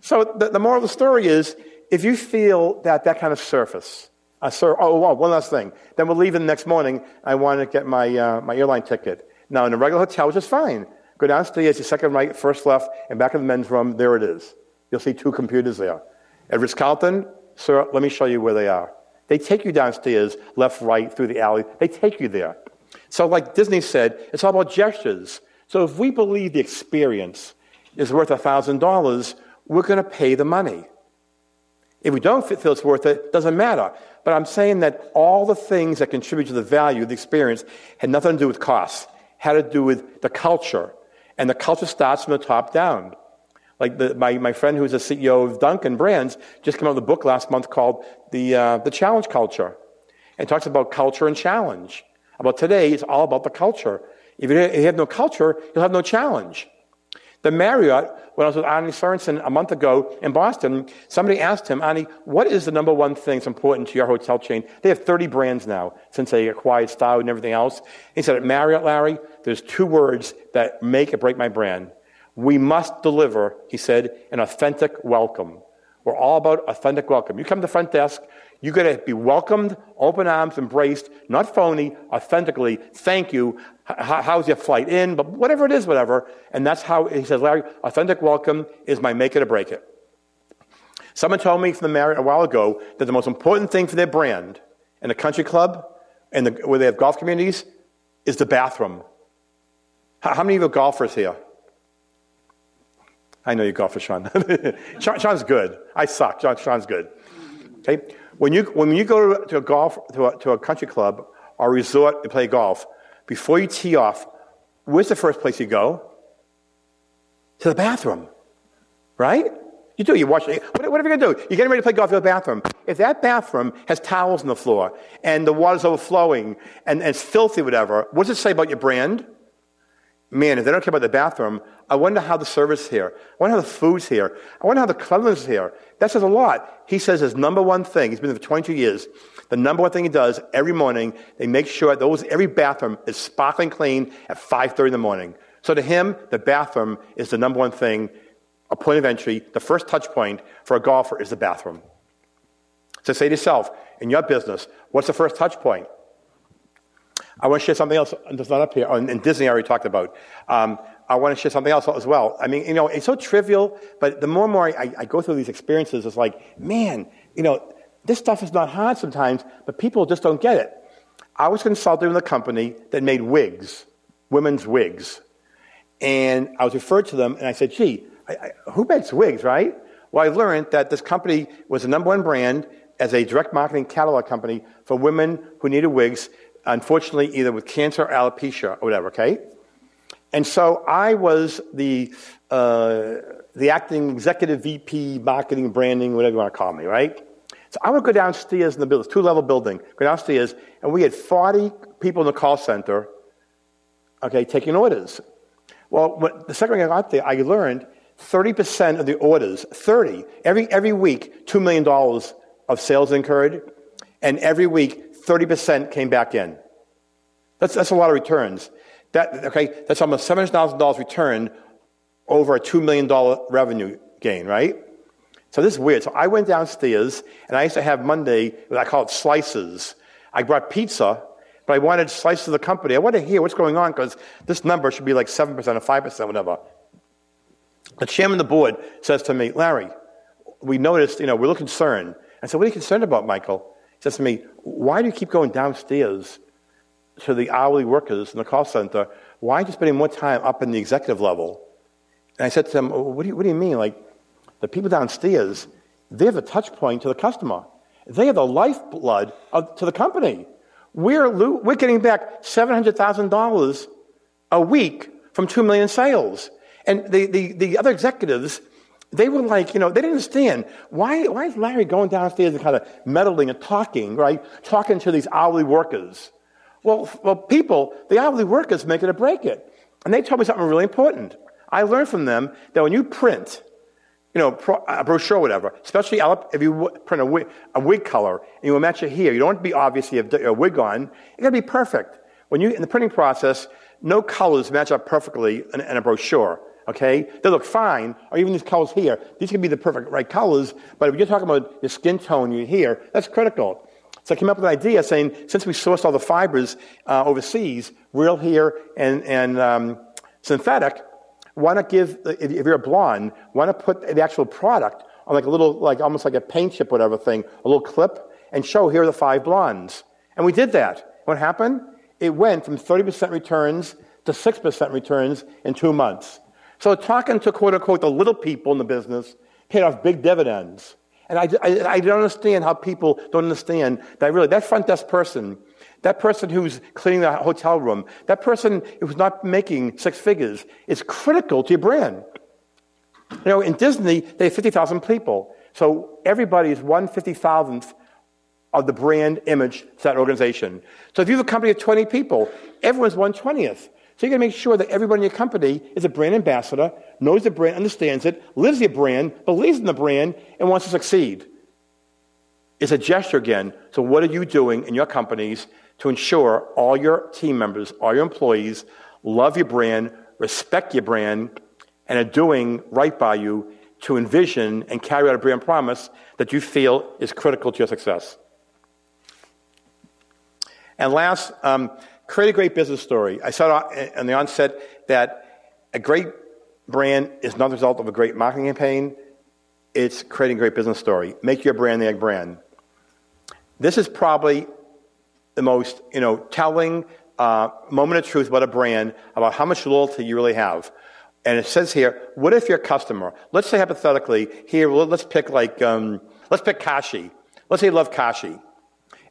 So the, the moral of the story is, if you feel that that kind of surface, uh, sir, oh, well, one last thing. Then we'll leave in the next morning. I want to get my, uh, my airline ticket. Now, in a regular hotel, which is fine. Go downstairs, your second right, first left, and back in the men's room, there it is. You'll see two computers there. At Ritz Carlton, sir, let me show you where they are. They take you downstairs, left, right, through the alley. They take you there. So, like Disney said, it's all about gestures. So, if we believe the experience is worth $1,000, we're going to pay the money. If we don't feel it's worth it, doesn't matter. But I'm saying that all the things that contribute to the value of the experience had nothing to do with cost, had to do with the culture, and the culture starts from the top down. Like the, my, my friend who's the CEO of Dunkin' Brands just came out with a book last month called The, uh, the Challenge Culture. And talks about culture and challenge. About today, it's all about the culture. If you have no culture, you'll have no challenge. The Marriott, when I was with Arne Sorenson a month ago in Boston, somebody asked him, Arne, what is the number one thing that's important to your hotel chain? They have 30 brands now since they acquired Style and everything else. He said, at Marriott, Larry, there's two words that make or break my brand. We must deliver, he said, an authentic welcome. We're all about authentic welcome. You come to the front desk, you got to be welcomed, open arms, embraced, not phony, authentically. Thank you. how's your flight in? But whatever it is, whatever. And that's how he says, Larry, authentic welcome is my make it or break it. Someone told me from the Marriott a while ago that the most important thing for their brand in a country club and the, where they have golf communities is the bathroom. How, many of you are golfers here? I know you golfers, Sean. Sean. Sean's good. I suck. Sean, Sean's good. Okay? When you, when you go to a golf, to a, to a country club or resort to play golf, before you tee off, where's the first place you go? To the bathroom. Right? You do, you wash it. Whatever you're you going to do, you're getting ready to play golf, in the bathroom. If that bathroom has towels on the floor and the water's overflowing and, and it's filthy, whatever, what does it say about your brand? Man, if they don't care about the bathroom, I wonder how the service is here. I wonder how the food's here. I wonder how the cleanliness is here. That says a lot. He says his number one thing, he's been there for 22 years, the number one thing he does every morning, they make sure those, every bathroom is sparkling clean at 5.30 in the morning. So to him, the bathroom is the number one thing, a point of entry. The first touch point for a golfer is the bathroom. So say to yourself, in your business, what's the first touch point? I want to share something else that's not up here. In Disney, I already talked about. Um, I want to share something else as well. I mean, you know, it's so trivial, but the more and more I, I go through these experiences, it's like, man, you know, this stuff is not hard sometimes, but people just don't get it. I was consulting with a company that made wigs, women's wigs. And I was referred to them, and I said, gee, I, I, who makes wigs, right? Well, I learned that this company was the number one brand as a direct marketing catalog company for women who needed wigs unfortunately, either with cancer or alopecia or whatever, okay? And so I was the, uh, the acting executive VP, marketing, branding, whatever you want to call me, right? So I would go downstairs in the building, two level building, go downstairs, and we had 40 people in the call center, okay, taking orders. Well, the second I got there, I learned 30% of the orders, 30, every, every week, $2 million of sales incurred, and every week, 30% came back in. That's, that's a lot of returns. That, okay, that's almost $700,000 returned over a $2 million revenue gain, right? So this is weird. So I went downstairs, and I used to have Monday, I call it slices. I brought pizza, but I wanted slices of the company. I wanted to hear what's going on because this number should be like 7% or 5%, whatever. The chairman of the board says to me, Larry, we noticed, you know, we're a little concerned. I said, what are you concerned about, Michael? He says to me, why do you keep going downstairs to the hourly workers in the call center? Why are you spending more time up in the executive level? And I said to him, what do you, what do you mean? Like, the people downstairs, they're the touch point to the customer. They are the lifeblood of, to the company. We're, we're getting back $700,000 a week from 2 million sales. And the, the, the other executives, they were like, you know, they didn't understand why, why is Larry going downstairs and kind of meddling and talking, right? Talking to these hourly workers. Well, well, people, the hourly workers make it or break it. And they told me something really important. I learned from them that when you print, you know, a brochure, or whatever, especially if you print a wig, a wig color and you match it here, you don't want to be obvious you have a wig on. You got to be perfect. When you in the printing process, no colors match up perfectly in, in, a brochure. Okay, they look fine, or even these colors here. These can be the perfect right colors, but if you're talking about your skin tone, you here, that's critical. So I came up with an idea saying, since we sourced all the fibers uh, overseas, real here and, and um, synthetic, why not give, if you're a blonde, why not put the actual product on like a little, like almost like a paint chip, whatever thing, a little clip, and show here are the five blondes. And we did that. What happened? It went from 30% returns to 6% returns in two months. So talking to quote unquote the little people in the business paid off big dividends. And I, I, I don't understand how people don't understand that really that front desk person that person who's cleaning the hotel room, that person who's not making six figures is critical to your brand. You know, in Disney, they have 50,000 people. So everybody is one fifty thousandth of the brand image to that organization. So if you have a company of 20 people, everyone's one twentieth. So you got to make sure that everybody in your company is a brand ambassador, knows the brand, understands it, lives the brand, believes in the brand, and wants to succeed. It's a gesture again. So what are you doing in your companies to ensure all your team members, all your employees love your brand, respect your brand, and are doing right by you to envision and carry out a brand promise that you feel is critical to your success. And last, um, create a great business story. I said on the onset that a great brand is not the result of a great marketing campaign. It's creating a great business story. Make your brand the egg brand. This is probably the most you know, telling uh, moment of truth about a brand, about how much loyalty you really have. And it says here, what if your customer, let's say hypothetically, here, let's pick like, um, let's pick Kashi. Let's say you love Kashi.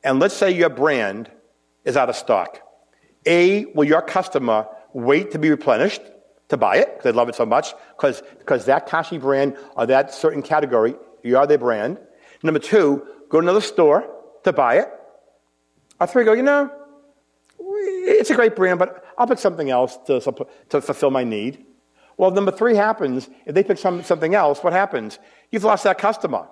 And let's say your brand is out of stock. A, will your customer wait to be replenished to buy it because they love it so much? Because, because that Kashi brand or that certain category, you are their brand. Number two, go to another store to buy it. Or three go, you know, it's a great brand, but I'll pick something else to, to fulfill my need. Well, number three happens. If they pick some, something else, what happens? You've lost that customer.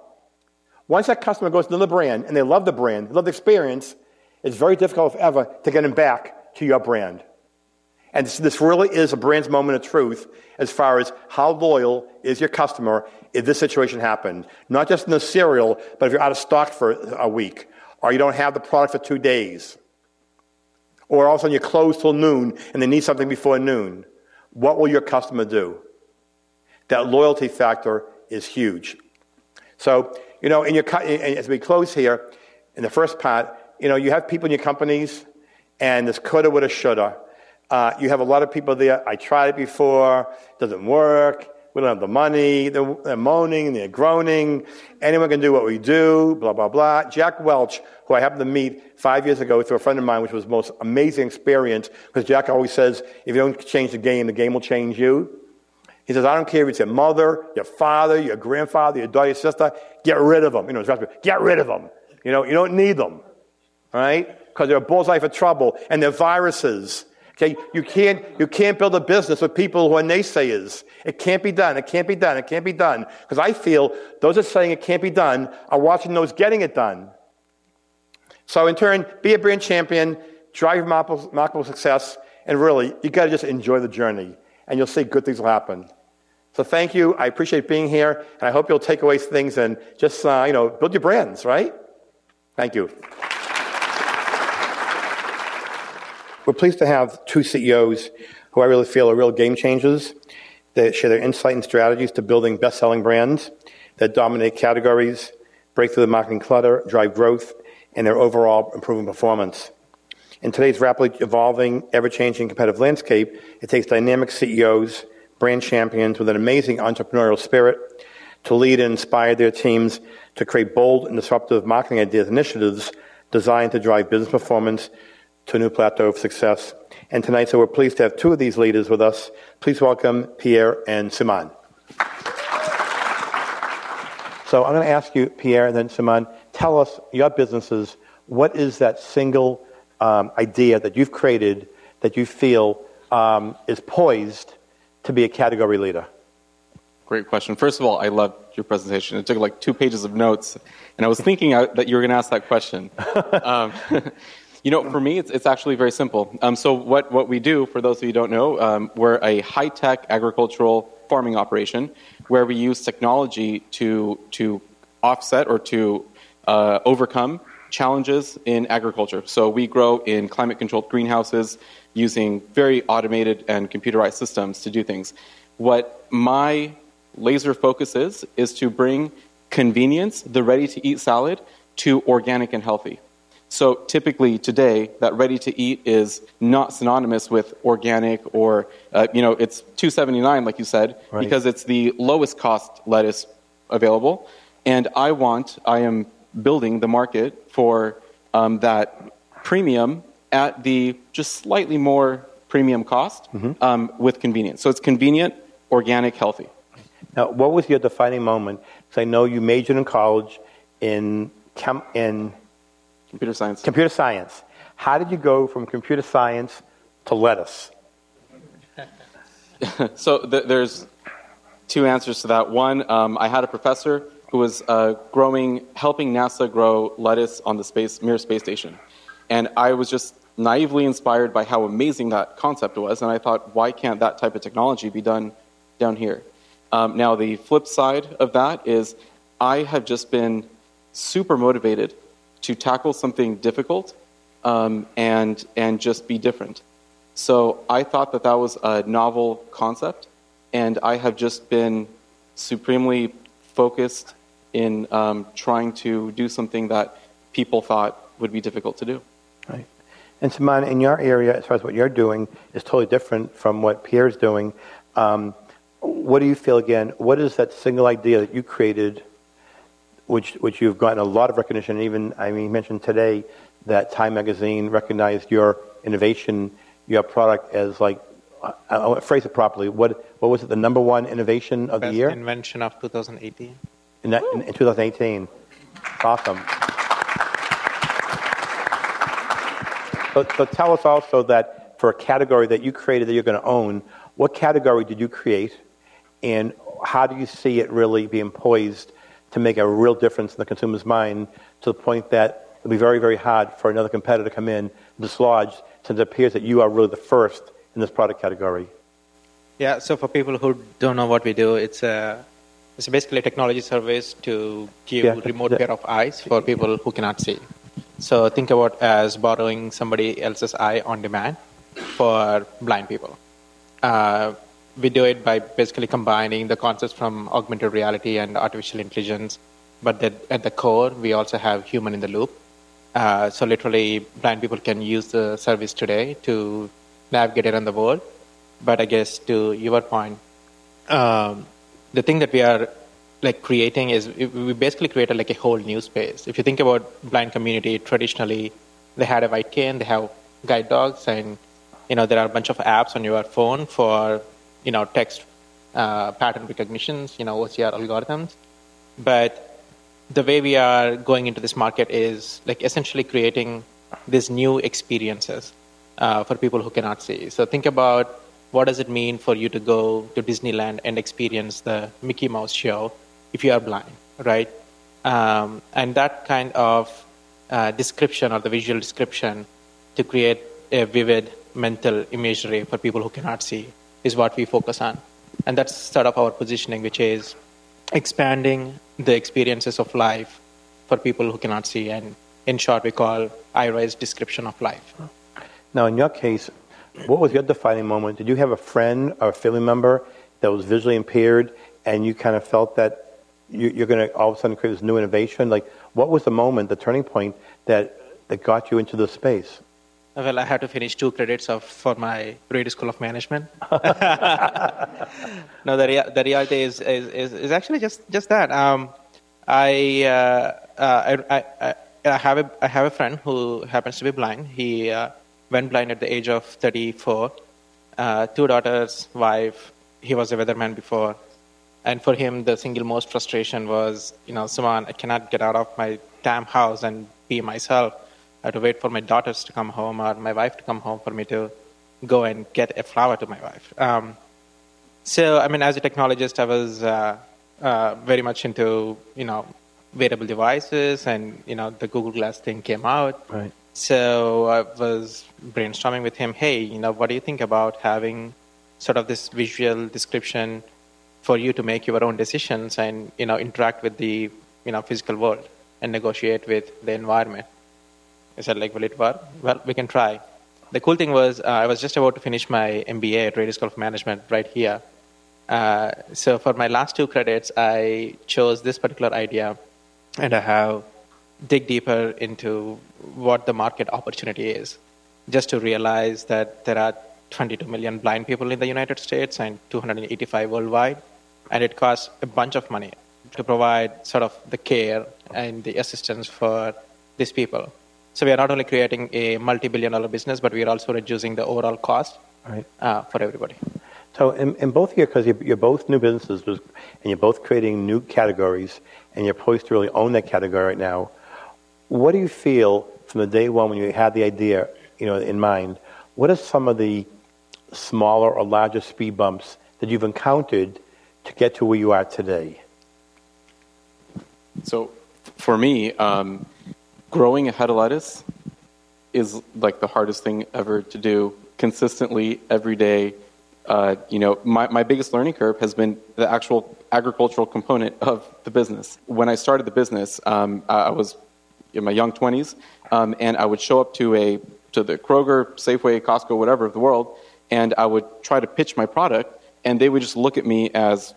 Once that customer goes to another brand and they love the brand, they love the experience, it's very difficult, if ever, to get them back to your brand. And this, really is a brand's moment of truth as far as how loyal is your customer if this situation happened. Not just in the cereal, but if you're out of stock for a week, or you don't have the product for two days, or all of a sudden you're closed till noon and they need something before noon, what will your customer do? That loyalty factor is huge. So, you know, in your, as we close here, in the first part, you know, you have people in your companies, and this coulda, woulda, shoulda. Uh, you have a lot of people there. I tried it before, doesn't work. We don't have the money. They're, they're moaning, they're groaning. Anyone can do what we do, blah, blah, blah. Jack Welch, who I happened to meet five years ago through a friend of mine, which was the most amazing experience, because Jack always says, if you don't change the game, the game will change you. He says, I don't care if it's your mother, your father, your grandfather, your daughter, your sister, get rid of them. You know, get rid of them. You know, you don't need them. Right? Because they're a bullseye for trouble, and they're viruses. Okay, you can't, you can't build a business with people who are naysayers. It can't be done. It can't be done. It can't be done. Because I feel those that are saying it can't be done are watching those getting it done. So in turn, be a brand champion, drive remarkable, success, and really, you got to just enjoy the journey, and you'll see good things will happen. So thank you. I appreciate being here, and I hope you'll take away things and just, uh, you know, build your brands, right? Thank you. We're pleased to have two CEOs who I really feel are real game changers. They share their insight and strategies to building best-selling brands that dominate categories, break through the marketing clutter, drive growth, and their overall improving performance. In today's rapidly evolving, ever-changing competitive landscape, it takes dynamic CEOs, brand champions with an amazing entrepreneurial spirit to lead and inspire their teams to create bold and disruptive marketing ideas initiatives designed to drive business performance to a new plateau of success. And tonight, so we're pleased to have two of these leaders with us. Please welcome Pierre and Suman. So I'm going to ask you, Pierre, and then Suman, tell us your businesses. What is that single um, idea that you've created that you feel um, is poised to be a category leader? Great question. First of all, I loved your presentation. It took like two pages of notes, and I was thinking that you were going to ask that question. um, You know, for me, it's, it's actually very simple. Um, so, what, what we do, for those of you who don't know, um, we're a high tech agricultural farming operation where we use technology to, to offset or to uh, overcome challenges in agriculture. So, we grow in climate controlled greenhouses using very automated and computerized systems to do things. What my laser focus is, is to bring convenience, the ready to eat salad, to organic and healthy. So typically today, that ready to eat is not synonymous with organic or, uh, you know, it's 279 like you said, right. because it's the lowest cost lettuce available. And I want, I am building the market for um, that premium at the just slightly more premium cost mm-hmm. um, with convenience. So it's convenient, organic, healthy. Now, what was your defining moment? Because I know you majored in college in, chem- in Computer science. Computer science. How did you go from computer science to lettuce? so th- there's two answers to that. One, um, I had a professor who was uh, growing, helping NASA grow lettuce on the space, Mir space station, and I was just naively inspired by how amazing that concept was, and I thought, why can't that type of technology be done down here? Um, now, the flip side of that is I have just been super motivated to tackle something difficult um, and, and just be different. So I thought that that was a novel concept, and I have just been supremely focused in um, trying to do something that people thought would be difficult to do. Right. And Suman, in your area, as far as what you're doing, is totally different from what Pierre's doing. Um, what do you feel again? What is that single idea that you created which which you've gotten a lot of recognition. Even I mean, you mentioned today that Time Magazine recognized your innovation, your product as like I, will phrase it properly. What what was it? The number one innovation of Best the year? Invention of 2018. In, that, in, in 2018. Awesome. So, so tell us also that for a category that you created that you're going to own, what category did you create, and how do you see it really being poised to make a real difference in the consumer's mind to the point that it'll be very, very hard for another competitor to come in and dislodge since it appears that you are really the first in this product category. Yeah, so for people who don't know what we do, it's a it's basically a technology service to give yeah, remote pair of eyes for people who cannot see. So think about as borrowing somebody else's eye on demand for blind people. Uh, we do it by basically combining the concepts from augmented reality and artificial intelligence, but at the core, we also have human in the loop. Uh, so literally, blind people can use the service today to navigate around the world. But I guess to your point, um, the thing that we are like creating is we basically created like a whole new space. If you think about blind community, traditionally they had a white cane, they have guide dogs, and you know there are a bunch of apps on your phone for you know, text uh, pattern recognitions, you know, OCR algorithms. But the way we are going into this market is like essentially creating these new experiences uh, for people who cannot see. So think about what does it mean for you to go to Disneyland and experience the Mickey Mouse show if you are blind, right? Um, and that kind of uh, description or the visual description to create a vivid mental imagery for people who cannot see is what we focus on. And that's sort of our positioning, which is expanding the experiences of life for people who cannot see. And in short, we call Aira's description of life. Now, in your case, what was your defining moment? Did you have a friend or a family member that was visually impaired and you kind of felt that you, are going to all of a sudden create this new innovation? Like, what was the moment, the turning point that, that got you into this space? Well, I had to finish two credits of for my Rady School of Management. no, the, rea- the reality is, is, is, is, actually just, just that. Um, I, uh, uh, I, I, I, have a, I have a friend who happens to be blind. He uh, went blind at the age of 34. Uh, two daughters, wife. He was a weatherman before. And for him, the single most frustration was, you know, someone, I cannot get out of my damn house and be myself I had to wait for my daughters to come home or my wife to come home for me to go and get a flower to my wife. Um, so, I mean, as a technologist, I was uh, uh, very much into, you know, wearable devices and, you know, the Google Glass thing came out. Right. So I was brainstorming with him, hey, you know, what do you think about having sort of this visual description for you to make your own decisions and, you know, interact with the, you know, physical world and negotiate with the environment? I said, like, will it work? Well, we can try. The cool thing was, uh, I was just about to finish my MBA at Rady School of Management right here. Uh, so for my last two credits, I chose this particular idea, and I have dig deeper into what the market opportunity is, just to realize that there are 22 million blind people in the United States and 285 worldwide, and it costs a bunch of money to provide sort of the care and the assistance for these people. So we are not only creating a multi-billion dollar business, but we are also reducing the overall cost right. uh, for everybody. So in, in both here, because you're, you're, both new businesses and you're both creating new categories and you're poised to really own that category right now, what do you feel from the day one when you had the idea you know, in mind, what are some of the smaller or larger speed bumps that you've encountered to get to where you are today? So for me, um, growing a head of lettuce is like the hardest thing ever to do consistently every day. Uh, you know, my, my biggest learning curve has been the actual agricultural component of the business. When I started the business, um, I was in my young 20s, um, and I would show up to a to the Kroger, Safeway, Costco, whatever of the world, and I would try to pitch my product, and they would just look at me as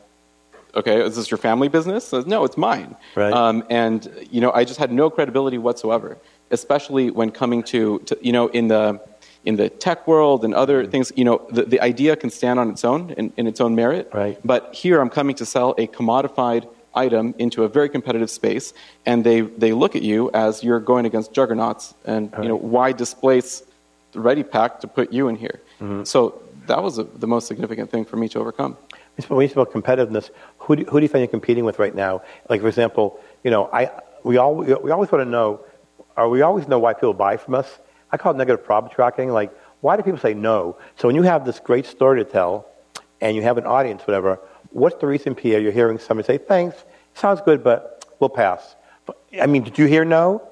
okay, is this your family business? Says, no, it's mine. Right. Um, and, you know, I just had no credibility whatsoever, especially when coming to, to you know, in the, in the tech world and other mm-hmm. things, you know, the, the idea can stand on its own, in, in its own merit. Right. But here I'm coming to sell a commodified item into a very competitive space, and they, they look at you as you're going against juggernauts, and, right. you know, why displace the Ready Pac to put you in here? Mm-hmm. So that was a, the most significant thing for me to overcome. When you talk about competitiveness, who do, who do you find you're competing with right now? Like, for example, you know, I, we, all, we always want to know, or we always know why people buy from us. I call it negative problem tracking. Like, why do people say no? So when you have this great story to tell, and you have an audience, whatever, what's the reason, Pierre, you're hearing somebody say, thanks, sounds good, but we'll pass? I mean, did you hear no?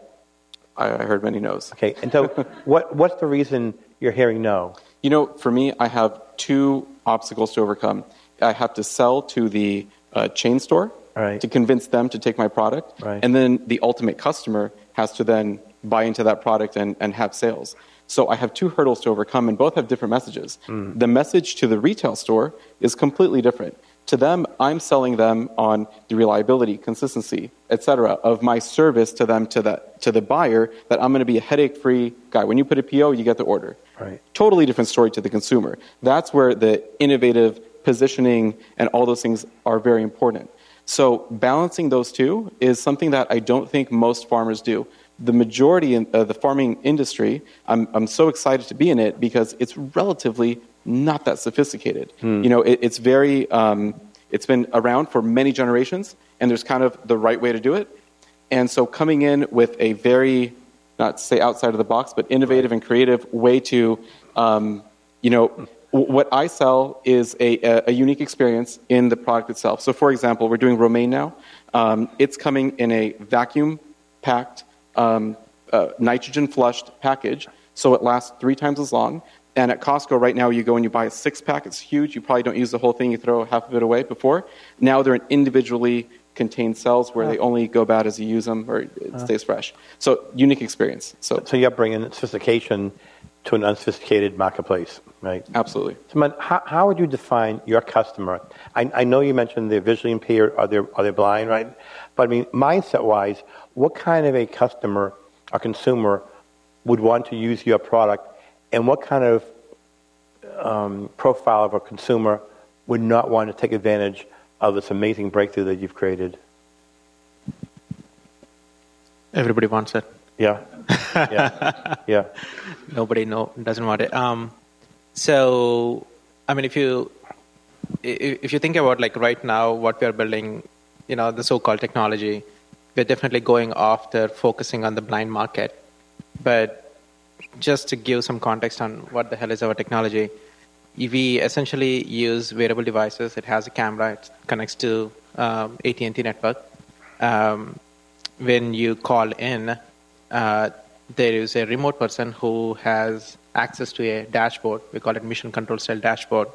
I heard many no's. Okay, and so what, what's the reason you're hearing no? You know, for me, I have two obstacles to overcome. I have to sell to the uh, chain store right. to convince them to take my product. Right. And then the ultimate customer has to then buy into that product and, and have sales. So I have two hurdles to overcome, and both have different messages. Mm. The message to the retail store is completely different. To them, I'm selling them on the reliability, consistency, etc., of my service to them to the to the buyer that I'm going to be a headache-free guy. When you put a PO, you get the order. Right. Totally different story to the consumer. That's where the innovative positioning, and all those things are very important. So balancing those two is something that I don't think most farmers do. The majority of uh, the farming industry, I'm, I'm so excited to be in it because it's relatively not that sophisticated. Hmm. You know, it, it's very, um, it's been around for many generations, and there's kind of the right way to do it. And so coming in with a very, not to say outside of the box, but innovative and creative way to, um, you know, what I sell is a, a, unique experience in the product itself. So, for example, we're doing romaine now. Um, it's coming in a vacuum packed, um, uh, nitrogen flushed package, so it lasts three times as long. and at Costco right now, you go and you buy a six pack. It's huge. You probably don't use the whole thing. You throw half of it away before. Now they're in individually contained cells where they only go bad as you use them or it stays fresh. So unique experience. So, So you're bringing sophistication to an unsophisticated marketplace, right? absolutely. Suman, how, how would you define your customer? I, I know you mentioned they're visually impaired or they're, or they're blind, right? But I mean, mindset wise, what kind of a customer or consumer would want to use your product and what kind of um, profile of a consumer would not want to take advantage of this amazing breakthrough that you've created? Everybody wants it. Yeah. Yeah. yeah. Nobody know doesn't want it. Um, so, I mean, if you if you think about like right now what we are building, you know, the so-called technology, we're definitely going after focusing on the blind market. But just to give some context on what the hell is our technology, we essentially use wearable devices. It has a camera. It connects to um, AT&T network. Um, when you call in, uh, there is a remote person who has access to a dashboard. We call it mission control cell dashboard.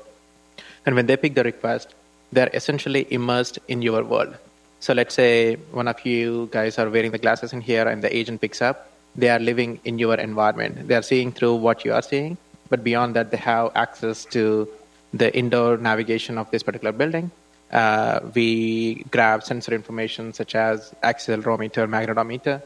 And when they pick the request, they're essentially immersed in your world. So let's say one of you guys are wearing the glasses in here and the agent picks up. They are living in your environment. They are seeing through what you are seeing, but beyond that, they have access to the indoor navigation of this particular building. Uh, we grab sensor information such as accelerometer, magnetometer.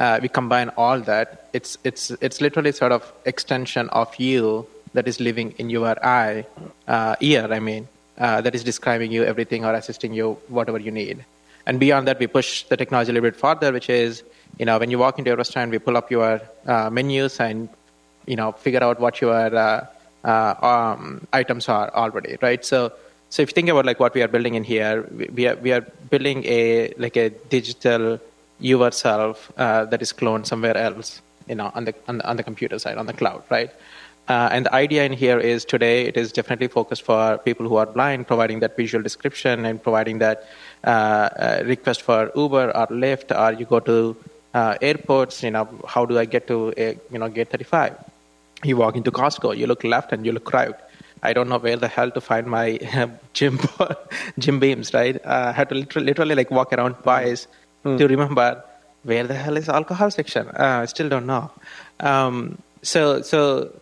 Uh, we combine all that. It's it's it's literally sort of extension of you that is living in your eye, uh, ear. I mean, uh, that is describing you everything or assisting you whatever you need. And beyond that, we push the technology a little bit further, which is, you know, when you walk into a restaurant, we pull up your uh, menus and, you know, figure out what your uh, uh, um, items are already, right? So, so if you think about like what we are building in here, we, we are we are building a like a digital yourself uh, that is cloned somewhere else, you know, on the on the, on the computer side, on the cloud, right? Uh, and the idea in here is today it is definitely focused for people who are blind, providing that visual description and providing that uh, uh, request for Uber or Lyft, or you go to uh, airports. You know, how do I get to a, you know gate 35? You walk into Costco, you look left and you look right. I don't know where the hell to find my gym Jim Beams. Right? Uh, I had to literally, literally like walk around twice to remember where the hell is alcohol section. Uh, I still don't know. Um, so so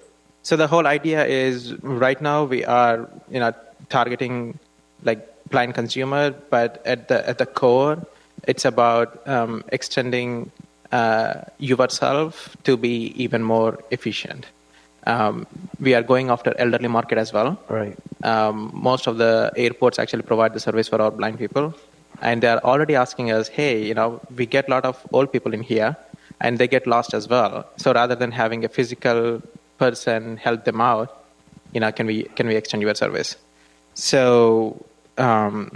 so the whole idea is right now we are you know targeting like blind consumer, but at the at the core, it's about um, extending uh, yourself to be even more efficient. Um, we are going after elderly market as well. Right. Um, most of the airports actually provide the service for our blind people, and they are already asking us, "Hey, you know, we get a lot of old people in here, and they get lost as well. So rather than having a physical person help them out, you know, can we can we extend your service?" So, um,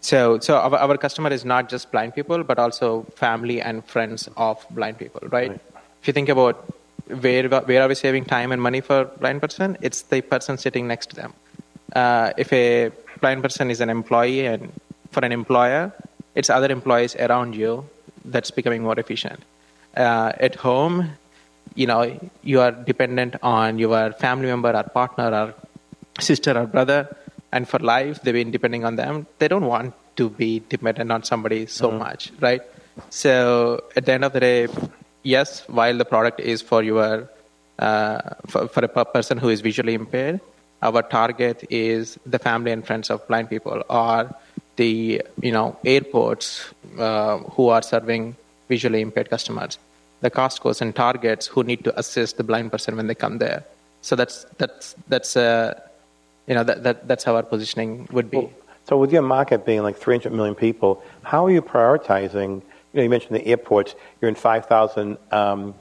so so our, our customer is not just blind people, but also family and friends of blind people, right? Right. If you think about where where are we saving time and money for blind person? It's the person sitting next to them. Uh, if a blind person is an employee and for an employer, it's other employees around you that's becoming more efficient. Uh, at home, you know, you are dependent on your family member or partner or sister or brother, and for life, they've been depending on them. They don't want to be dependent on somebody so much, right? So at the end of the day, yes, while the product is for your uh, for, for a person who is visually impaired, our target is the family and friends of blind people or the you know airports uh, who are serving visually impaired customers, the Costco's and Targets who need to assist the blind person when they come there. So that's that's that's uh, you know that, that that's how our positioning would be. So with your market being like 300 million people, how are you prioritizing? You know, you mentioned the airports. You're in 5,000 um,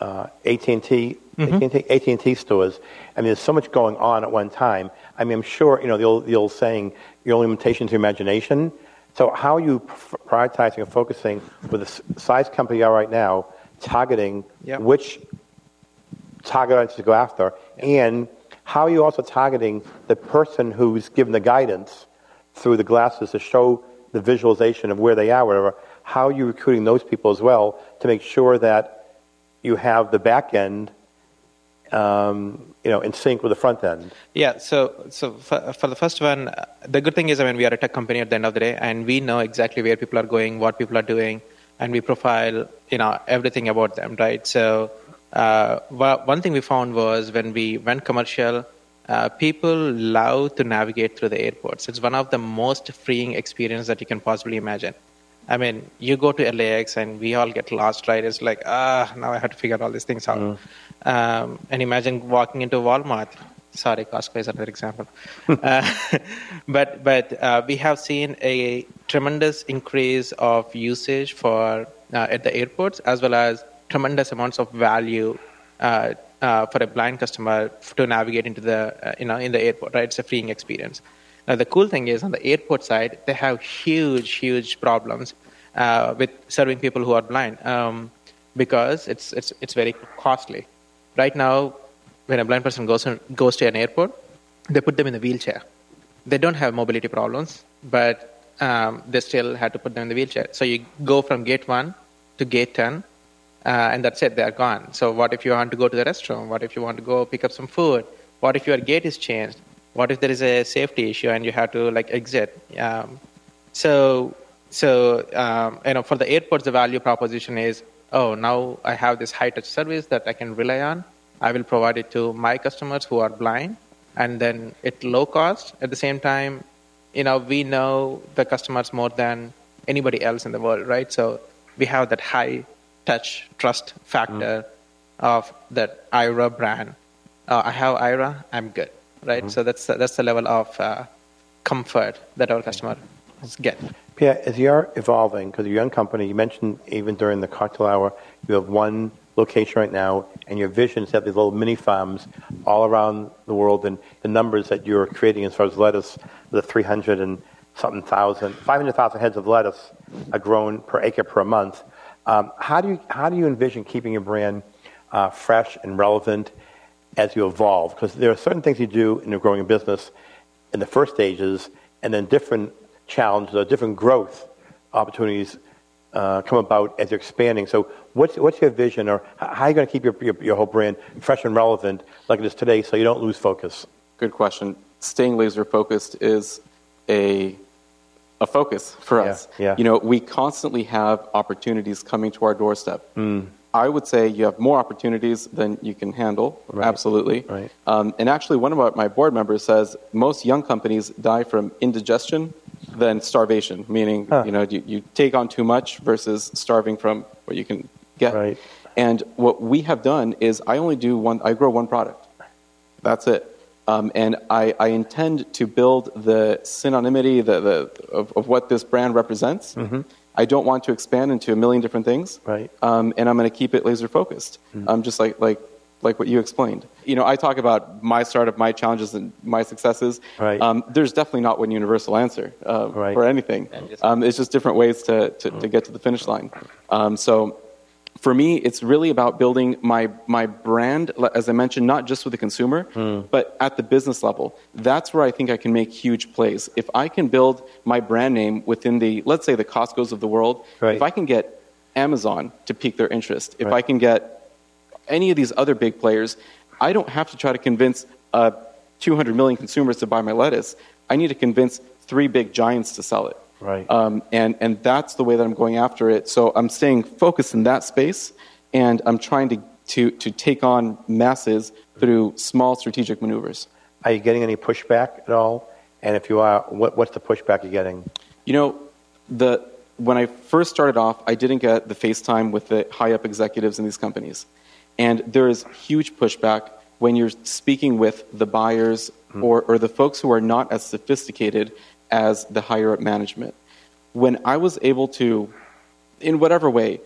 uh, AT&T, AT&T, AT&T stores. I mean, there's so much going on at one time. I mean, I'm sure you know the old, the old saying, "Your only limitation is your imagination." So, how are you prioritizing and focusing with the size company you are right now, targeting Yep. which target audience to go after, and how are you also targeting the person who's given the guidance through the glasses to show the visualization of where they are, whatever? How are you recruiting those people as well to make sure that you have the back end um, you know, in sync with the front end? Yeah, so so for, for the first one, the good thing is, I mean, we are a tech company at the end of the day, and we know exactly where people are going, what people are doing, and we profile, you know, everything about them, right? So uh, one thing we found was when we went commercial, uh, people love to navigate through the airports. It's one of the most freeing experiences that you can possibly imagine. I mean, you go to LAX and we all get lost, right? It's like, ah, now I have to figure all these things out. Mm. Um, and imagine walking into Walmart. Sorry, Costco is another example. uh, but but uh, we have seen a tremendous increase of usage for uh, at the airports as well as tremendous amounts of value uh, uh, for a blind customer to navigate into the uh, you know in the airport. Right, it's a freeing experience. Now, the cool thing is on the airport side, they have huge, huge problems uh, with serving people who are blind um, because it's, it's, it's very costly. Right now, when a blind person goes, goes to an airport, they put them in a wheelchair. They don't have mobility problems, but um, they still had to put them in the wheelchair. So you go from gate 1 to gate 10, uh, and that's it, they're gone. So, what if you want to go to the restroom? What if you want to go pick up some food? What if your gate is changed? What if there is a safety issue and you have to like exit? Um, so so um, you know for the airports the value proposition is oh now i have this high touch service that i can rely on. I will provide it to my customers who are blind and then at low cost. At the same time you know we know the customers more than anybody else in the world right? So we have that high touch trust factor mm. of that Aira brand. Uh, i have Aira, i'm good right? Mm-hmm. So that's that's the level of uh, comfort that our customers get. Pierre, as you are evolving, because you're a young company, you mentioned even during the cocktail hour, you have one location right now, and your vision is to have these little mini farms all around the world, and the numbers that you're creating as far as lettuce, the 300 and something thousand, 500,000 heads of lettuce are grown per acre per month. Um, how do you how do you envision keeping your brand uh, fresh and relevant as you evolve? Because there are certain things you do in a growing business in the first stages, and then different challenges or different growth opportunities uh, come about as you're expanding. So, what's, what's your vision, or how are you going to keep your, your, your whole brand fresh and relevant like it is today so you don't lose focus? Good question. Staying laser focused is a a focus for us. Yeah, yeah. You know, we constantly have opportunities coming to our doorstep. Mm. I would say you have more opportunities than you can handle. Right. Absolutely. Right. Um, and actually, one of my board members says most young companies die from indigestion than starvation, meaning huh. you know you, you take on too much versus starving from what you can get. Right. And what we have done is I only do one. I grow one product. That's it. Um, and I, I, intend to build the synonymity the, the, of, of what this brand represents. Mm-hmm I don't want to expand into a million different things. Right. Um, and I'm going to keep it laser focused. Mm-hmm. Um, just like, like, like what you explained. You know, I talk about my startup, my challenges, and my successes. Right. Um, there's definitely not one universal answer uh, right. for anything. Um, it's just different ways to, to, to get to the finish line. Um, so for me, it's really about building my, my brand, as I mentioned, not just with the consumer, mm. but at the business level. That's where I think I can make huge plays. If I can build my brand name within the, let's say, the Costco's of the world, right. if I can get Amazon to pique their interest, if right. I can get any of these other big players, I don't have to try to convince uh, 200 million consumers to buy my lettuce. I need to convince three big giants to sell it. Right. Um, and, and that's the way that I'm going after it. So I'm staying focused in that space, and I'm trying to, to, to take on masses through small strategic maneuvers. Are you getting any pushback at all? And if you are, what, what's the pushback you're getting? You know, the, when I first started off, I didn't get the FaceTime with the high up executives in these companies. And there is huge pushback when you're speaking with the buyers mm-hmm. or, or the folks who are not as sophisticated as the higher up management. When I was able to, in whatever way,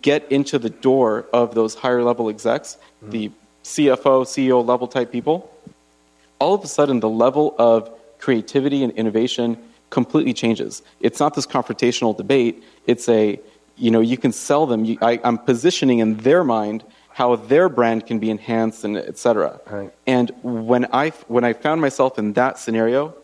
get into the door of those higher level execs, mm-hmm. the CFO, CEO level type people, all of a sudden the level of creativity and innovation completely changes. It's not this confrontational debate. It's a, you know, you can sell them. You, I, am positioning in their mind how their brand can be enhanced and et cetera. Right. And when I, when I found myself in that scenario,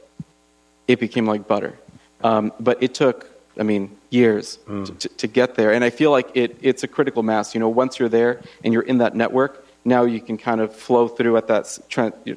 it became like butter. Um, but it took, I mean, years mm. to, to, get there. And I feel like it, it's a critical mass. You know, once you're there and you're in that network, now you can kind of flow through at that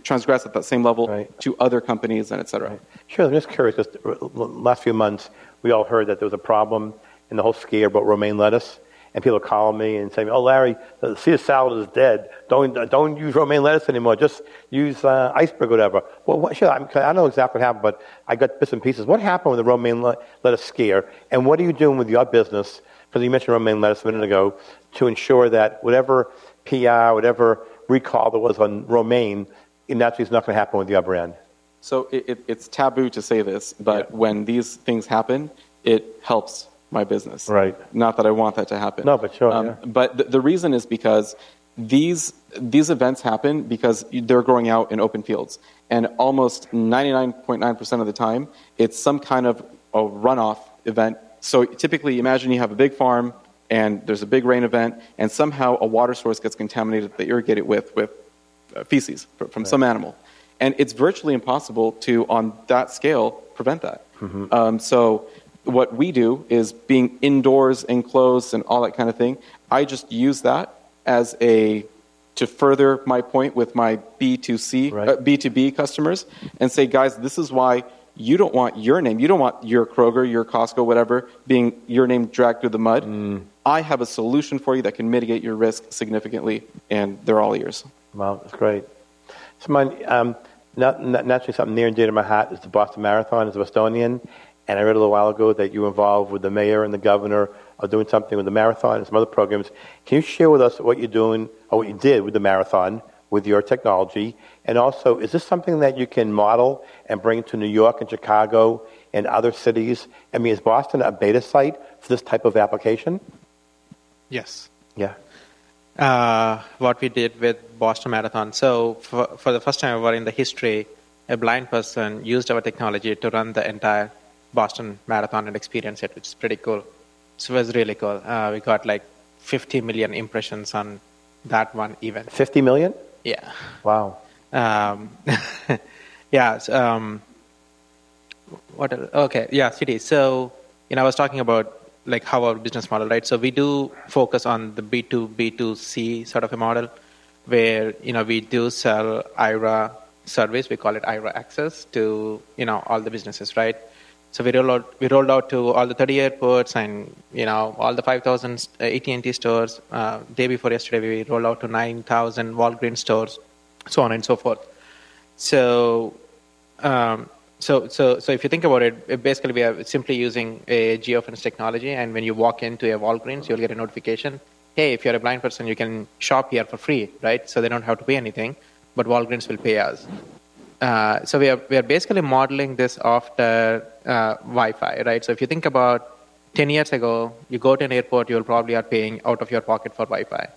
transgress at that same level Right. to other companies and et cetera. Sure, I'm just curious, because last few months, we all heard that there was a problem in the whole scare about romaine lettuce. And people are calling me and saying, "Oh, Larry, the Caesar salad is dead. Don't don't use romaine lettuce anymore. Just use uh, iceberg, or whatever." Well, what, sure, I'm, I don't know exactly what happened, but I got bits and pieces. What happened with the romaine le- lettuce scare, and what are you doing with your business? Because you mentioned romaine lettuce a minute ago, to ensure that whatever PR, whatever recall there was on romaine, it naturally is not going to happen with your brand. So it, it, it's taboo to say this, but Yeah. when these things happen, it helps my business. Right. Not that I want that to happen. Um, No, but sure, yeah. But the, the reason is because these these events happen because they're growing out in open fields, and almost 99.9% of the time, it's some kind of a runoff event. So typically, imagine you have a big farm and there's a big rain event, and somehow a water source gets contaminated that irrigate it with with uh, feces fr- from some animal. And it's virtually impossible to, on that scale, prevent that. Um, so, what we do is being indoors, enclosed, and all that kind of thing. I just use that as a to further my point with my B2C, Right. uh, B2B customers, and say, guys, this is why you don't want your name, you don't want your Kroger, your Costco, whatever, being your name dragged through the mud. I have a solution for you that can mitigate your risk significantly, and they're all ears. Wow, that's great. So, my, um, not, not, naturally, something near and dear to my heart is the Boston Marathon as a Bostonian. And I read a little while ago that you were involved with the mayor and the governor of doing something with the marathon and some other programs. Can you share with us what you're doing or what you did with the marathon with your technology? And also, is this something that you can model and bring to New York and Chicago and other cities? I mean, is Boston a beta site for this type of application? Yes. Yeah. uh, what we did with Boston Marathon. So for, for the first time ever in the history, a blind person used our technology to run the entire Boston Marathon and experience it, which is pretty cool. So it was really cool. Uh, we got like 50 million impressions on that one event. 50 million? Yeah. Wow. Um, yeah. so, Um, what? else? Okay. Yeah. City. So you know, I was talking about like how our business model, right? So we do focus on the B two B two C sort of a model, where you know we do sell Aira service. We call it Aira Access to you know all the businesses, right? So we rolled out, we rolled out to all the 30 airports and you know all the 5,000 AT&T stores. Uh, day before yesterday, we rolled out to 9,000 Walgreens stores, so on and so forth. So, um, so, so, so if you think about it, it basically we are simply using a geofence technology, and when you walk into a Walgreens, you'll get a notification. Hey, if you're a blind person, you can shop here for free, right? So they don't have to pay anything, but Walgreens will pay us. Uh, so we are we are basically modeling this after uh, Wi-Fi, right? So if you think about 10 years ago, you go to an airport, you will probably are paying out of your pocket for Wi-Fi.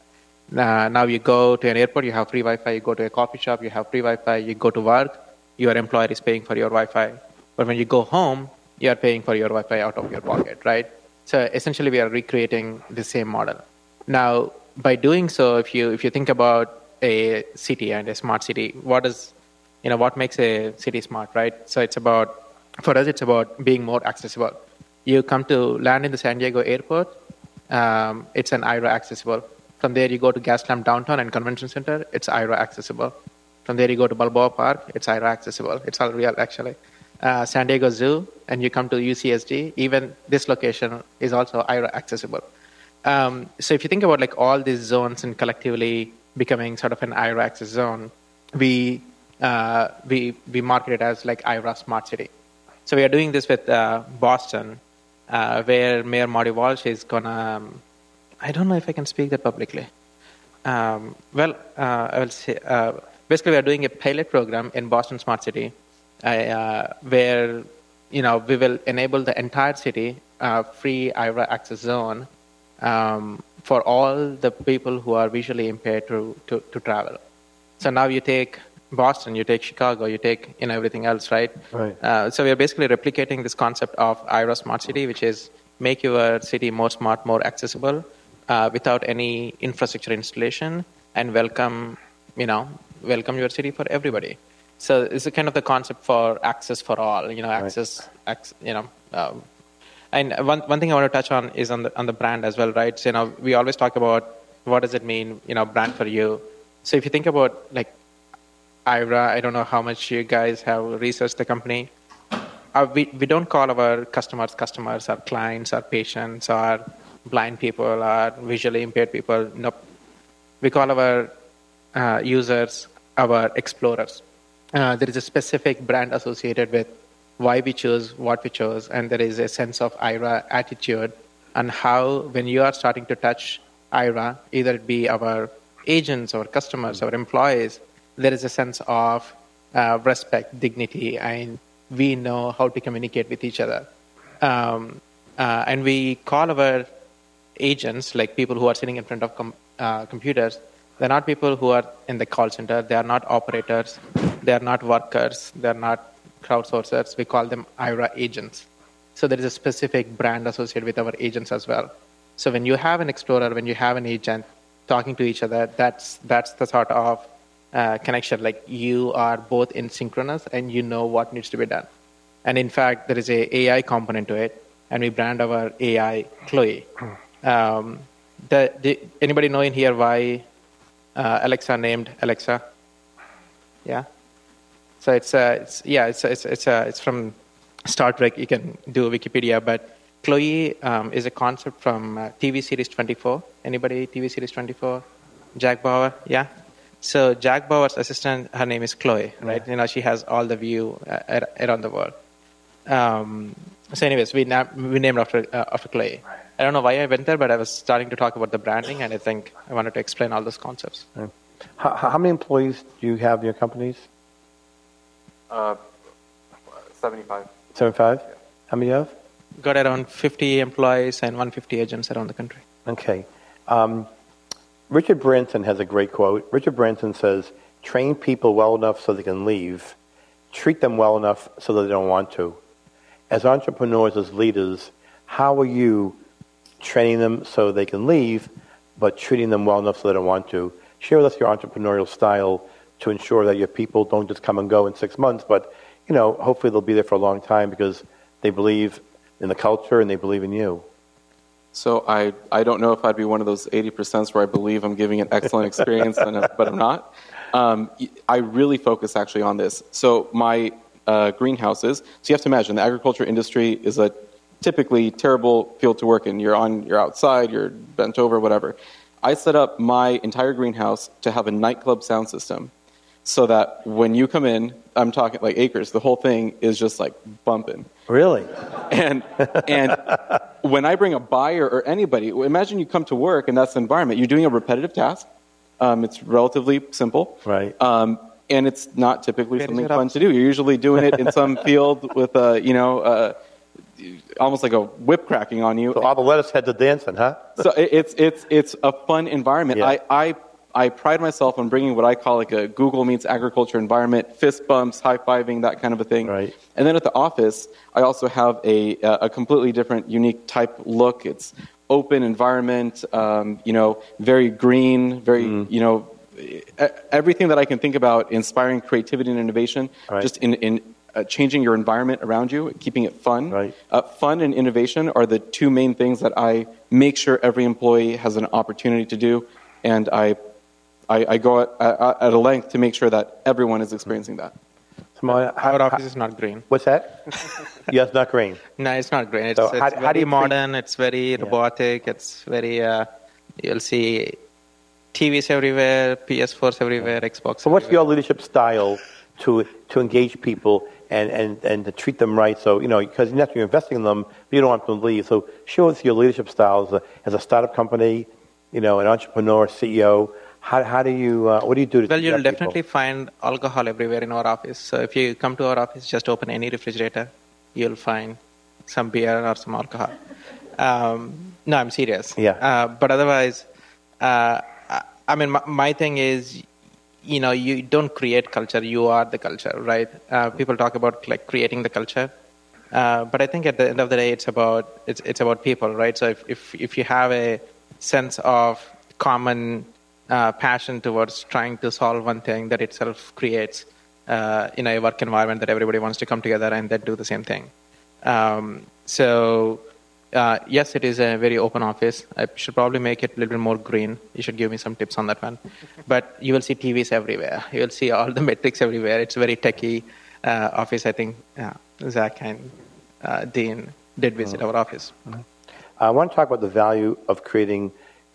Uh, now you go to an airport, you have free Wi-Fi. You go to a coffee shop, you have free Wi-Fi. You go to work, your employer is paying for your Wi-Fi. But when you go home, you are paying for your Wi-Fi out of your pocket, right? So essentially, we are recreating the same model. Now, by doing so, if you if you think about a city and a smart city, what is you know what makes a city smart, right? So it's about for us, it's about being more accessible. You come to land in the San Diego airport, um, it's an Aira accessible. From there, you go to Gaslamp Downtown and Convention Center, it's Aira accessible. From there, you go to Balboa Park, it's Aira accessible. It's all real, actually. Uh, San Diego Zoo, and you come to UCSD, even this location is also Aira accessible. Um, so if you think about like all these zones and collectively becoming sort of an Aira access zone, we uh, we we market it as like Aira Smart City. So we are doing this with uh, Boston, uh, where Mayor Marty Walsh is gonna. Um, I don't know if I can speak that publicly. Um, well, uh, I will say. Uh, basically, we are doing a pilot program in Boston Smart City, uh, where you know we will enable the entire city free Aira access zone um, for all the people who are visually impaired to, to, to travel. So now you take Boston, you take Chicago, you take you know everything else, right? Right. Uh, so we are basically replicating this concept of Aira Smart City, which is make your city more smart, more accessible, uh, without any infrastructure installation, and welcome you know welcome your city for everybody. So it's a kind of the concept for access for all, you know, access, ac- you know. Um, and one one thing I want to touch on is on the on the brand as well, right? So, you know, we always talk about what does it mean, you know, brand for you. So if you think about like Aira, I don't know how much you guys have researched the company. Uh, we, we don't call our customers customers, our clients, our patients, our blind people, our visually impaired people. Nope. We call our uh, users our explorers. Uh, there is a specific brand associated with why we chose what we chose, and there is a sense of Aira attitude and how when you are starting to touch Aira, either it be our agents, our customers, our employees, there is a sense of uh, respect, dignity, and we know how to communicate with each other. Um, uh, and we call our agents, like people who are sitting in front of com- uh, computers, they're not people who are in the call center. They are not operators. They are not workers. They are not crowdsourcers. We call them Aira agents. So there is a specific brand associated with our agents as well. So when you have an explorer, when you have an agent talking to each other, that's that's the sort of uh, connection. Like you are both in synchronous and you know what needs to be done. And in fact, there is a AI component to it, and we brand our AI Chloe. Um, the, the, anybody know in here why uh, Alexa named Alexa? Yeah. So it's, uh, it's yeah, it's it's it's uh, it's from Star Trek. You can do Wikipedia, but Chloe um, is a concept from uh, TV series 24. Anybody TV series 24? Jack Bauer, yeah. So Jack Bauer's assistant, her name is Chloe, right? Yeah. You know, she has all the view uh, around the world. Um, so, anyways, we, na- we named after uh, after Chloe. Right. I don't know why I went there, but I was starting to talk about the branding, and I think I wanted to explain all those concepts. How, how many employees do you have in your companies? Uh, 75. 75? Yeah. How many you have? Got around 50 employees and 150 agents around the country. Okay. Um, Richard Branson has a great quote. Richard Branson says, train people well enough so they can leave, treat them well enough so that they don't want to. As entrepreneurs, as leaders, how are you training them so they can leave, but treating them well enough so they don't want to? Share with us your entrepreneurial style to ensure that your people don't just come and go in six months, but you know, hopefully they'll be there for a long time because they believe in the culture and they believe in you. So I, I don't know if I'd be one of those 80% where I believe I'm giving an excellent experience, but I'm not. Um, I really focus actually on this. So my uh, greenhouses, so you have to imagine the agriculture industry is a typically terrible field to work in. You're on, you're outside, you're bent over, whatever. I set up my entire greenhouse to have a nightclub sound system so that when you come in, I'm talking like acres, the whole thing is just like bumping. Really? And and when I bring a buyer or anybody, imagine you come to work and that's the environment. You're doing a repetitive task. Um, it's relatively simple. Right. Um, and it's not typically something fun to do. You're usually doing it in some field with a, you know, uh, almost like a whip cracking on you. So all the lettuce heads are dancing, huh? so it's it's it's a fun environment. Yeah. I, I I pride myself on bringing what I call like a Google meets agriculture environment, fist bumps, high fiving, that kind of a thing. Right. And then at the office, I also have a, a completely different, unique type look. It's open environment, um, you know, very green, very, mm. you know, everything that I can think about inspiring creativity and innovation, right. just in, in uh, changing your environment around you, keeping it fun. Right. Uh, fun and innovation are the two main things that I make sure every employee has an opportunity to do, and I I, I go at, at, at, a length to make sure that everyone is experiencing that. So my, Our office is not green. What's that? yes, not green. No, it's not green. It's, so it's how, very how do you modern. Think? It's very yeah. robotic. It's very. Uh, you'll see TVs everywhere, PS4s everywhere, Xbox. So, what's your leadership style to to engage people and, and, and to treat them right? So, you know, because you're investing in them, but you don't want them to leave. So, show us your leadership style as a, as a startup company, you know, an entrepreneur, CEO. How, how do you, uh, what do you do to Well, you'll definitely find alcohol everywhere in our office. So if you come to our office, just open any refrigerator, you'll find some beer or some alcohol. Um, no, I'm serious. Yeah. Uh, but otherwise, uh, I mean, my, my, thing is, you know, you don't create culture, you are the culture, right? Uh, people talk about like creating the culture. Uh, but I think at the end of the day, it's about it's it's about people, right? So if if if you have a sense of common uh, passion towards trying to solve one thing that itself creates uh, in a work environment that everybody wants to come together and then do the same thing. Um, so uh, yes, it is a very open office. I should probably make it a little bit more green. You should give me some tips on that one. But you will see TVs everywhere. You will see all the metrics everywhere. It's a very techy uh, office. I think uh, Zach and uh, Dean did visit Mm-hmm. our office. I want to talk about the value of creating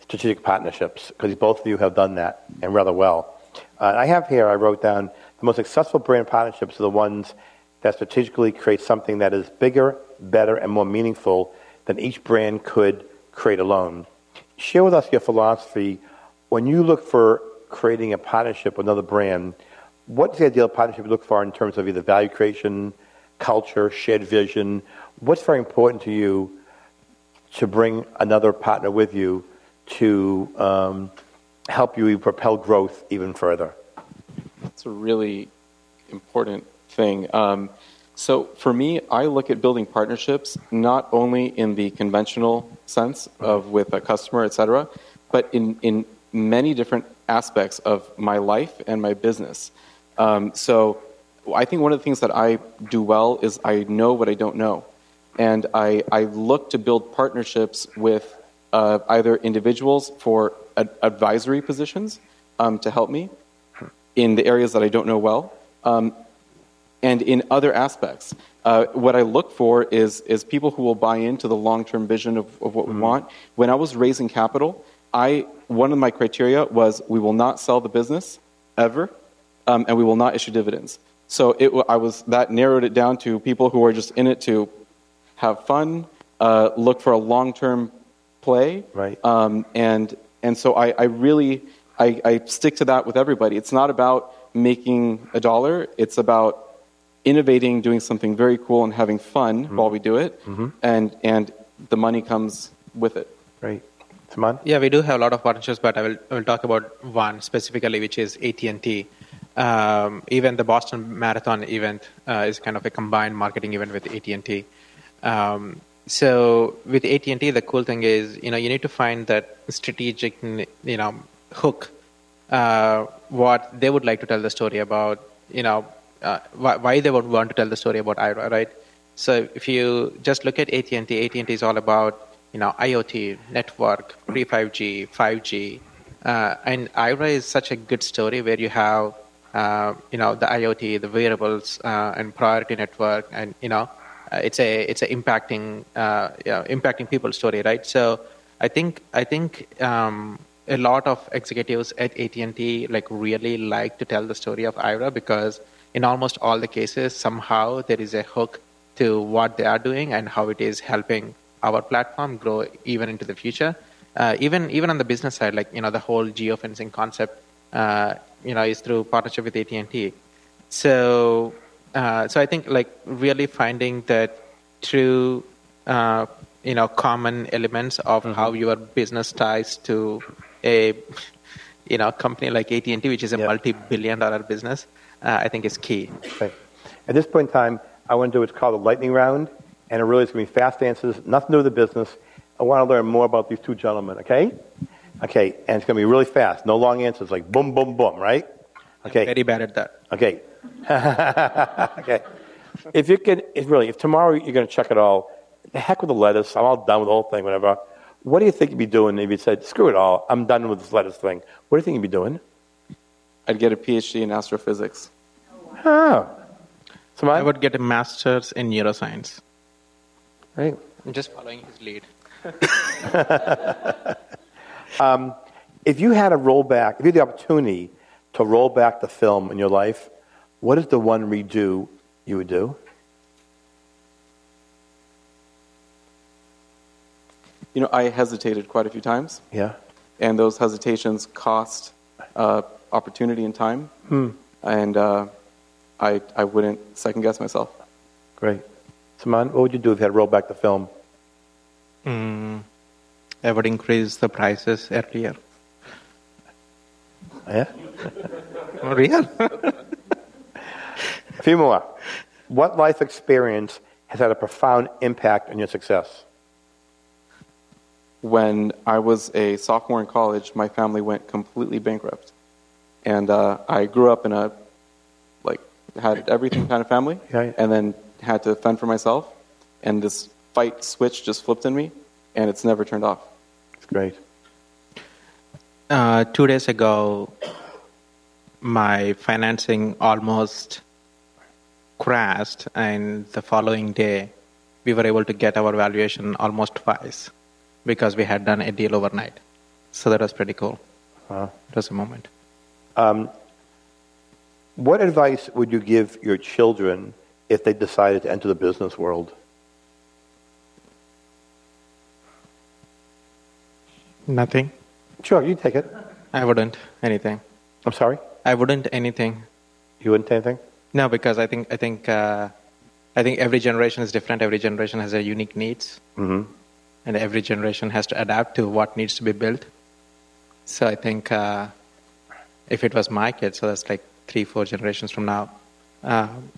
strategic partnerships because both of you have done that and rather well. Uh, I have here, I wrote down the most successful brand partnerships are the ones that strategically create something that is bigger, better, and more meaningful than each brand could create alone. Share with us your philosophy. When you look for creating a partnership with another brand, what's the ideal partnership you look for in terms of either value creation, culture, shared vision? What's very important to you to bring another partner with you to um, help you propel growth even further? That's a really important thing. Um, so for me, I look at building partnerships not only in the conventional sense of with a customer, et cetera, but in, in many different aspects of my life and my business. Um, so I think one of the things that I do well is I know what I don't know. And I, I look to build partnerships with uh, either individuals for ad- advisory positions um, to help me in the areas that I don't know well, um, and in other aspects. Uh, what I look for is, is people who will buy into the long term vision of, of what we want. When I was raising capital, I, one of my criteria was we will not sell the business ever, um, and we will not issue dividends. So it, I was, that narrowed it down to people who are just in it to have fun, uh, look for a long term play. Right. Um, and, and so I, I really I, I stick to that with everybody. It's not about making a dollar, it's about innovating, doing something very cool, and having fun while we do it. And, and the money comes with it. Great. Suman? Yeah, we do have a lot of partnerships, but I will, I will talk about one specifically, which is AT&T. Um, even the Boston Marathon event uh, is kind of a combined marketing event with AT&T. Um, so with AT&T, the cool thing is, you know, you need to find that strategic, you know, hook, uh, what they would like to tell the story about, you know, uh, why, why they would want to tell the story about Aira, right? So if you just look at AT&T, AT&T is all about you know IoT, network, pre 5G, 5G, uh, and Aira is such a good story where you have uh, you know the IoT, the wearables, uh, and priority network, and you know it's a it's a impacting uh, know, impacting people story, right? So I think I think um, a lot of executives at AT&T like really like to tell the story of Aira because in almost all the cases somehow there is a hook to what they are doing and how it is helping our platform grow even into the future. Uh, even even on the business side, like you know the whole geofencing concept, uh, you know, is through partnership with AT and T. So uh, so I think like really finding that true uh, you know common elements of how your business ties to a you know company like AT and T, which is a Yep. multi-billion dollar business, uh, I think is key. Okay. At this point in time, I want to do what's called a lightning round, and it really is going to be fast answers, nothing to do with the business. I want to learn more about these two gentlemen, okay? Okay, and it's going to be really fast, no long answers, like boom, boom, boom, right? Okay. Very bad at that. Okay. okay. If you can, if really, if tomorrow you're going to check it all, the heck with the lettuce. I'm all done with the whole thing, whatever. What do you think you'd be doing if you said, screw it all, I'm done with this lettuce thing? What do you think you'd be doing? I'd get a PhD in astrophysics. Oh. Suman? I would get a master's in neuroscience. Right. I'm just following his lead. Um, if you had a rollback, if you had the opportunity to roll back the film in your life, what is the one redo you would do? You know, I hesitated quite a few times, Yeah. and those hesitations cost uh, opportunity and time. Hmm. And uh, I, I wouldn't second guess myself. Great. Suman, what would you do if you had to roll back the film? I would increase the prices earlier. Yeah. Real? A few more. What life experience has had a profound impact on your success? When I was a sophomore in college, my family went completely bankrupt. And uh, I grew up in a, like, had everything kind of family, Yeah, yeah. and then had to fend for myself. And this fight switch just flipped in me, and it's never turned off. It's great. Uh, two days ago, my financing almost crashed, and the following day, we were able to get our valuation almost twice because we had done a deal overnight. So that was pretty cool. Wow. It was a moment. Um, what advice would you give your children if they decided to enter the business world? Nothing. Sure, you take it. I wouldn't anything. I'm sorry? I wouldn't anything. You wouldn't anything? No, because I think I think uh, I think every generation is different. Every generation has their unique needs, Mm-hmm. and every generation has to adapt to what needs to be built. So I think uh, if it was my kid, so that's like three, four generations from now. Um,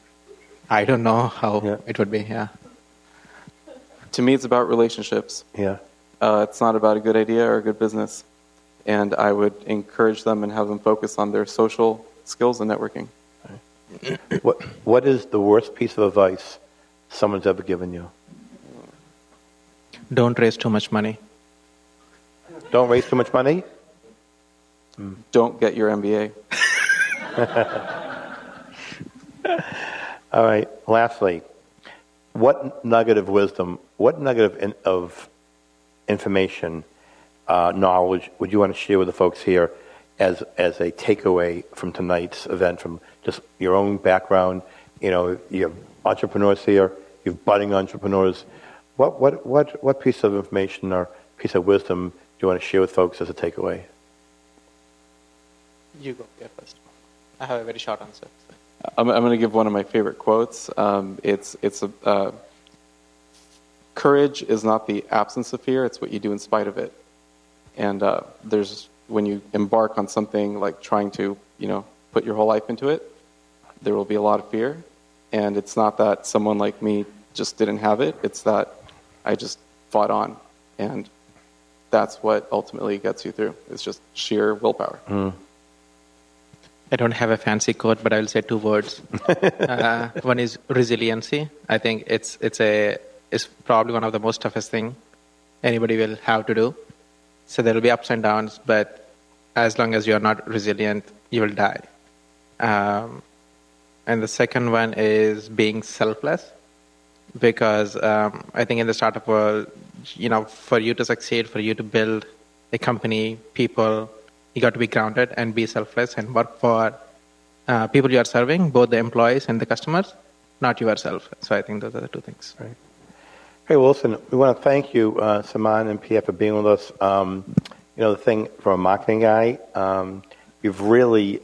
I don't know how Yeah. it would be. Yeah. To me, it's about relationships. Yeah. Uh, it's not about a good idea or a good business. And I would encourage them and have them focus on their social skills and networking. What, what is the worst piece of advice someone's ever given you? Don't raise too much money. Don't raise too much money? Don't get your MBA. All right. Lastly, what nugget of wisdom, what nugget of, in, of information, uh, knowledge would you want to share with the folks here as as a takeaway from tonight's event, from just your own background? You know, you have entrepreneurs here, you have budding entrepreneurs. What what what what piece of information or piece of wisdom do you want to share with folks as a takeaway? You go yeah, first. I have a very short answer. I'm, I'm going to give one of my favorite quotes. Um, it's it's a, uh, courage is not the absence of fear; it's what you do in spite of it. And uh, there's when you embark on something like trying to you know put your whole life into it, there will be a lot of fear. And it's not that someone like me just didn't have it; it's that I just fought on, and that's what ultimately gets you through. It's just sheer willpower. I don't have a fancy quote, but I will say two words. uh, one is resiliency. I think it's it's a it's probably one of the most toughest thing anybody will have to do. So there will be ups and downs, but as long as you are not resilient, you will die. Um, and the second one is being selfless, because um, I think in the startup world, you know, for you to succeed, for you to build a company, people, you got to be grounded and be selfless and work for uh, people you are serving, both the employees and the customers, not yourself. So I think those are the two things. Right. Hey, listen, we want to thank you, uh, Suman and Pierre, for being with us. Um, you know, the thing from a marketing guy, um, you've really,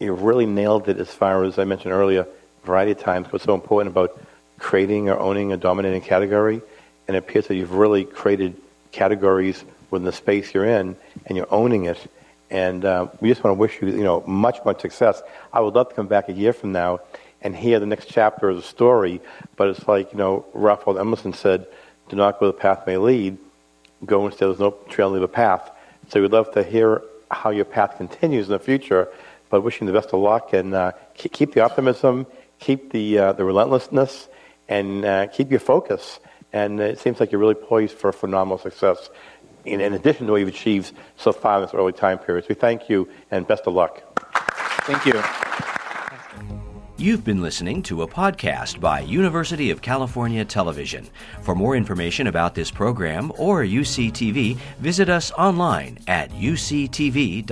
you've really nailed it as far as I mentioned earlier, a variety of times, what's so important about creating or owning a dominating category. And it appears that you've really created categories within the space you're in, and you're owning it. And uh, we just want to wish you, you know, much, much success. I would love to come back a year from now and hear the next chapter of the story. But it's like, you know, Ralph Waldo Emerson said, do not go the path may lead, go instead, there's no trail, leave a path. So we'd love to hear how your path continues in the future, but wishing the best of luck and uh, keep, keep the optimism, keep the, uh, the relentlessness, and uh, keep your focus. And it seems like you're really poised for phenomenal success in, in addition to what you've achieved so far in this early time period. So we thank you and best of luck. Thank you. You've been listening to a podcast by University of California Television. For more information about this program or UCTV, visit us online at uctv.tv.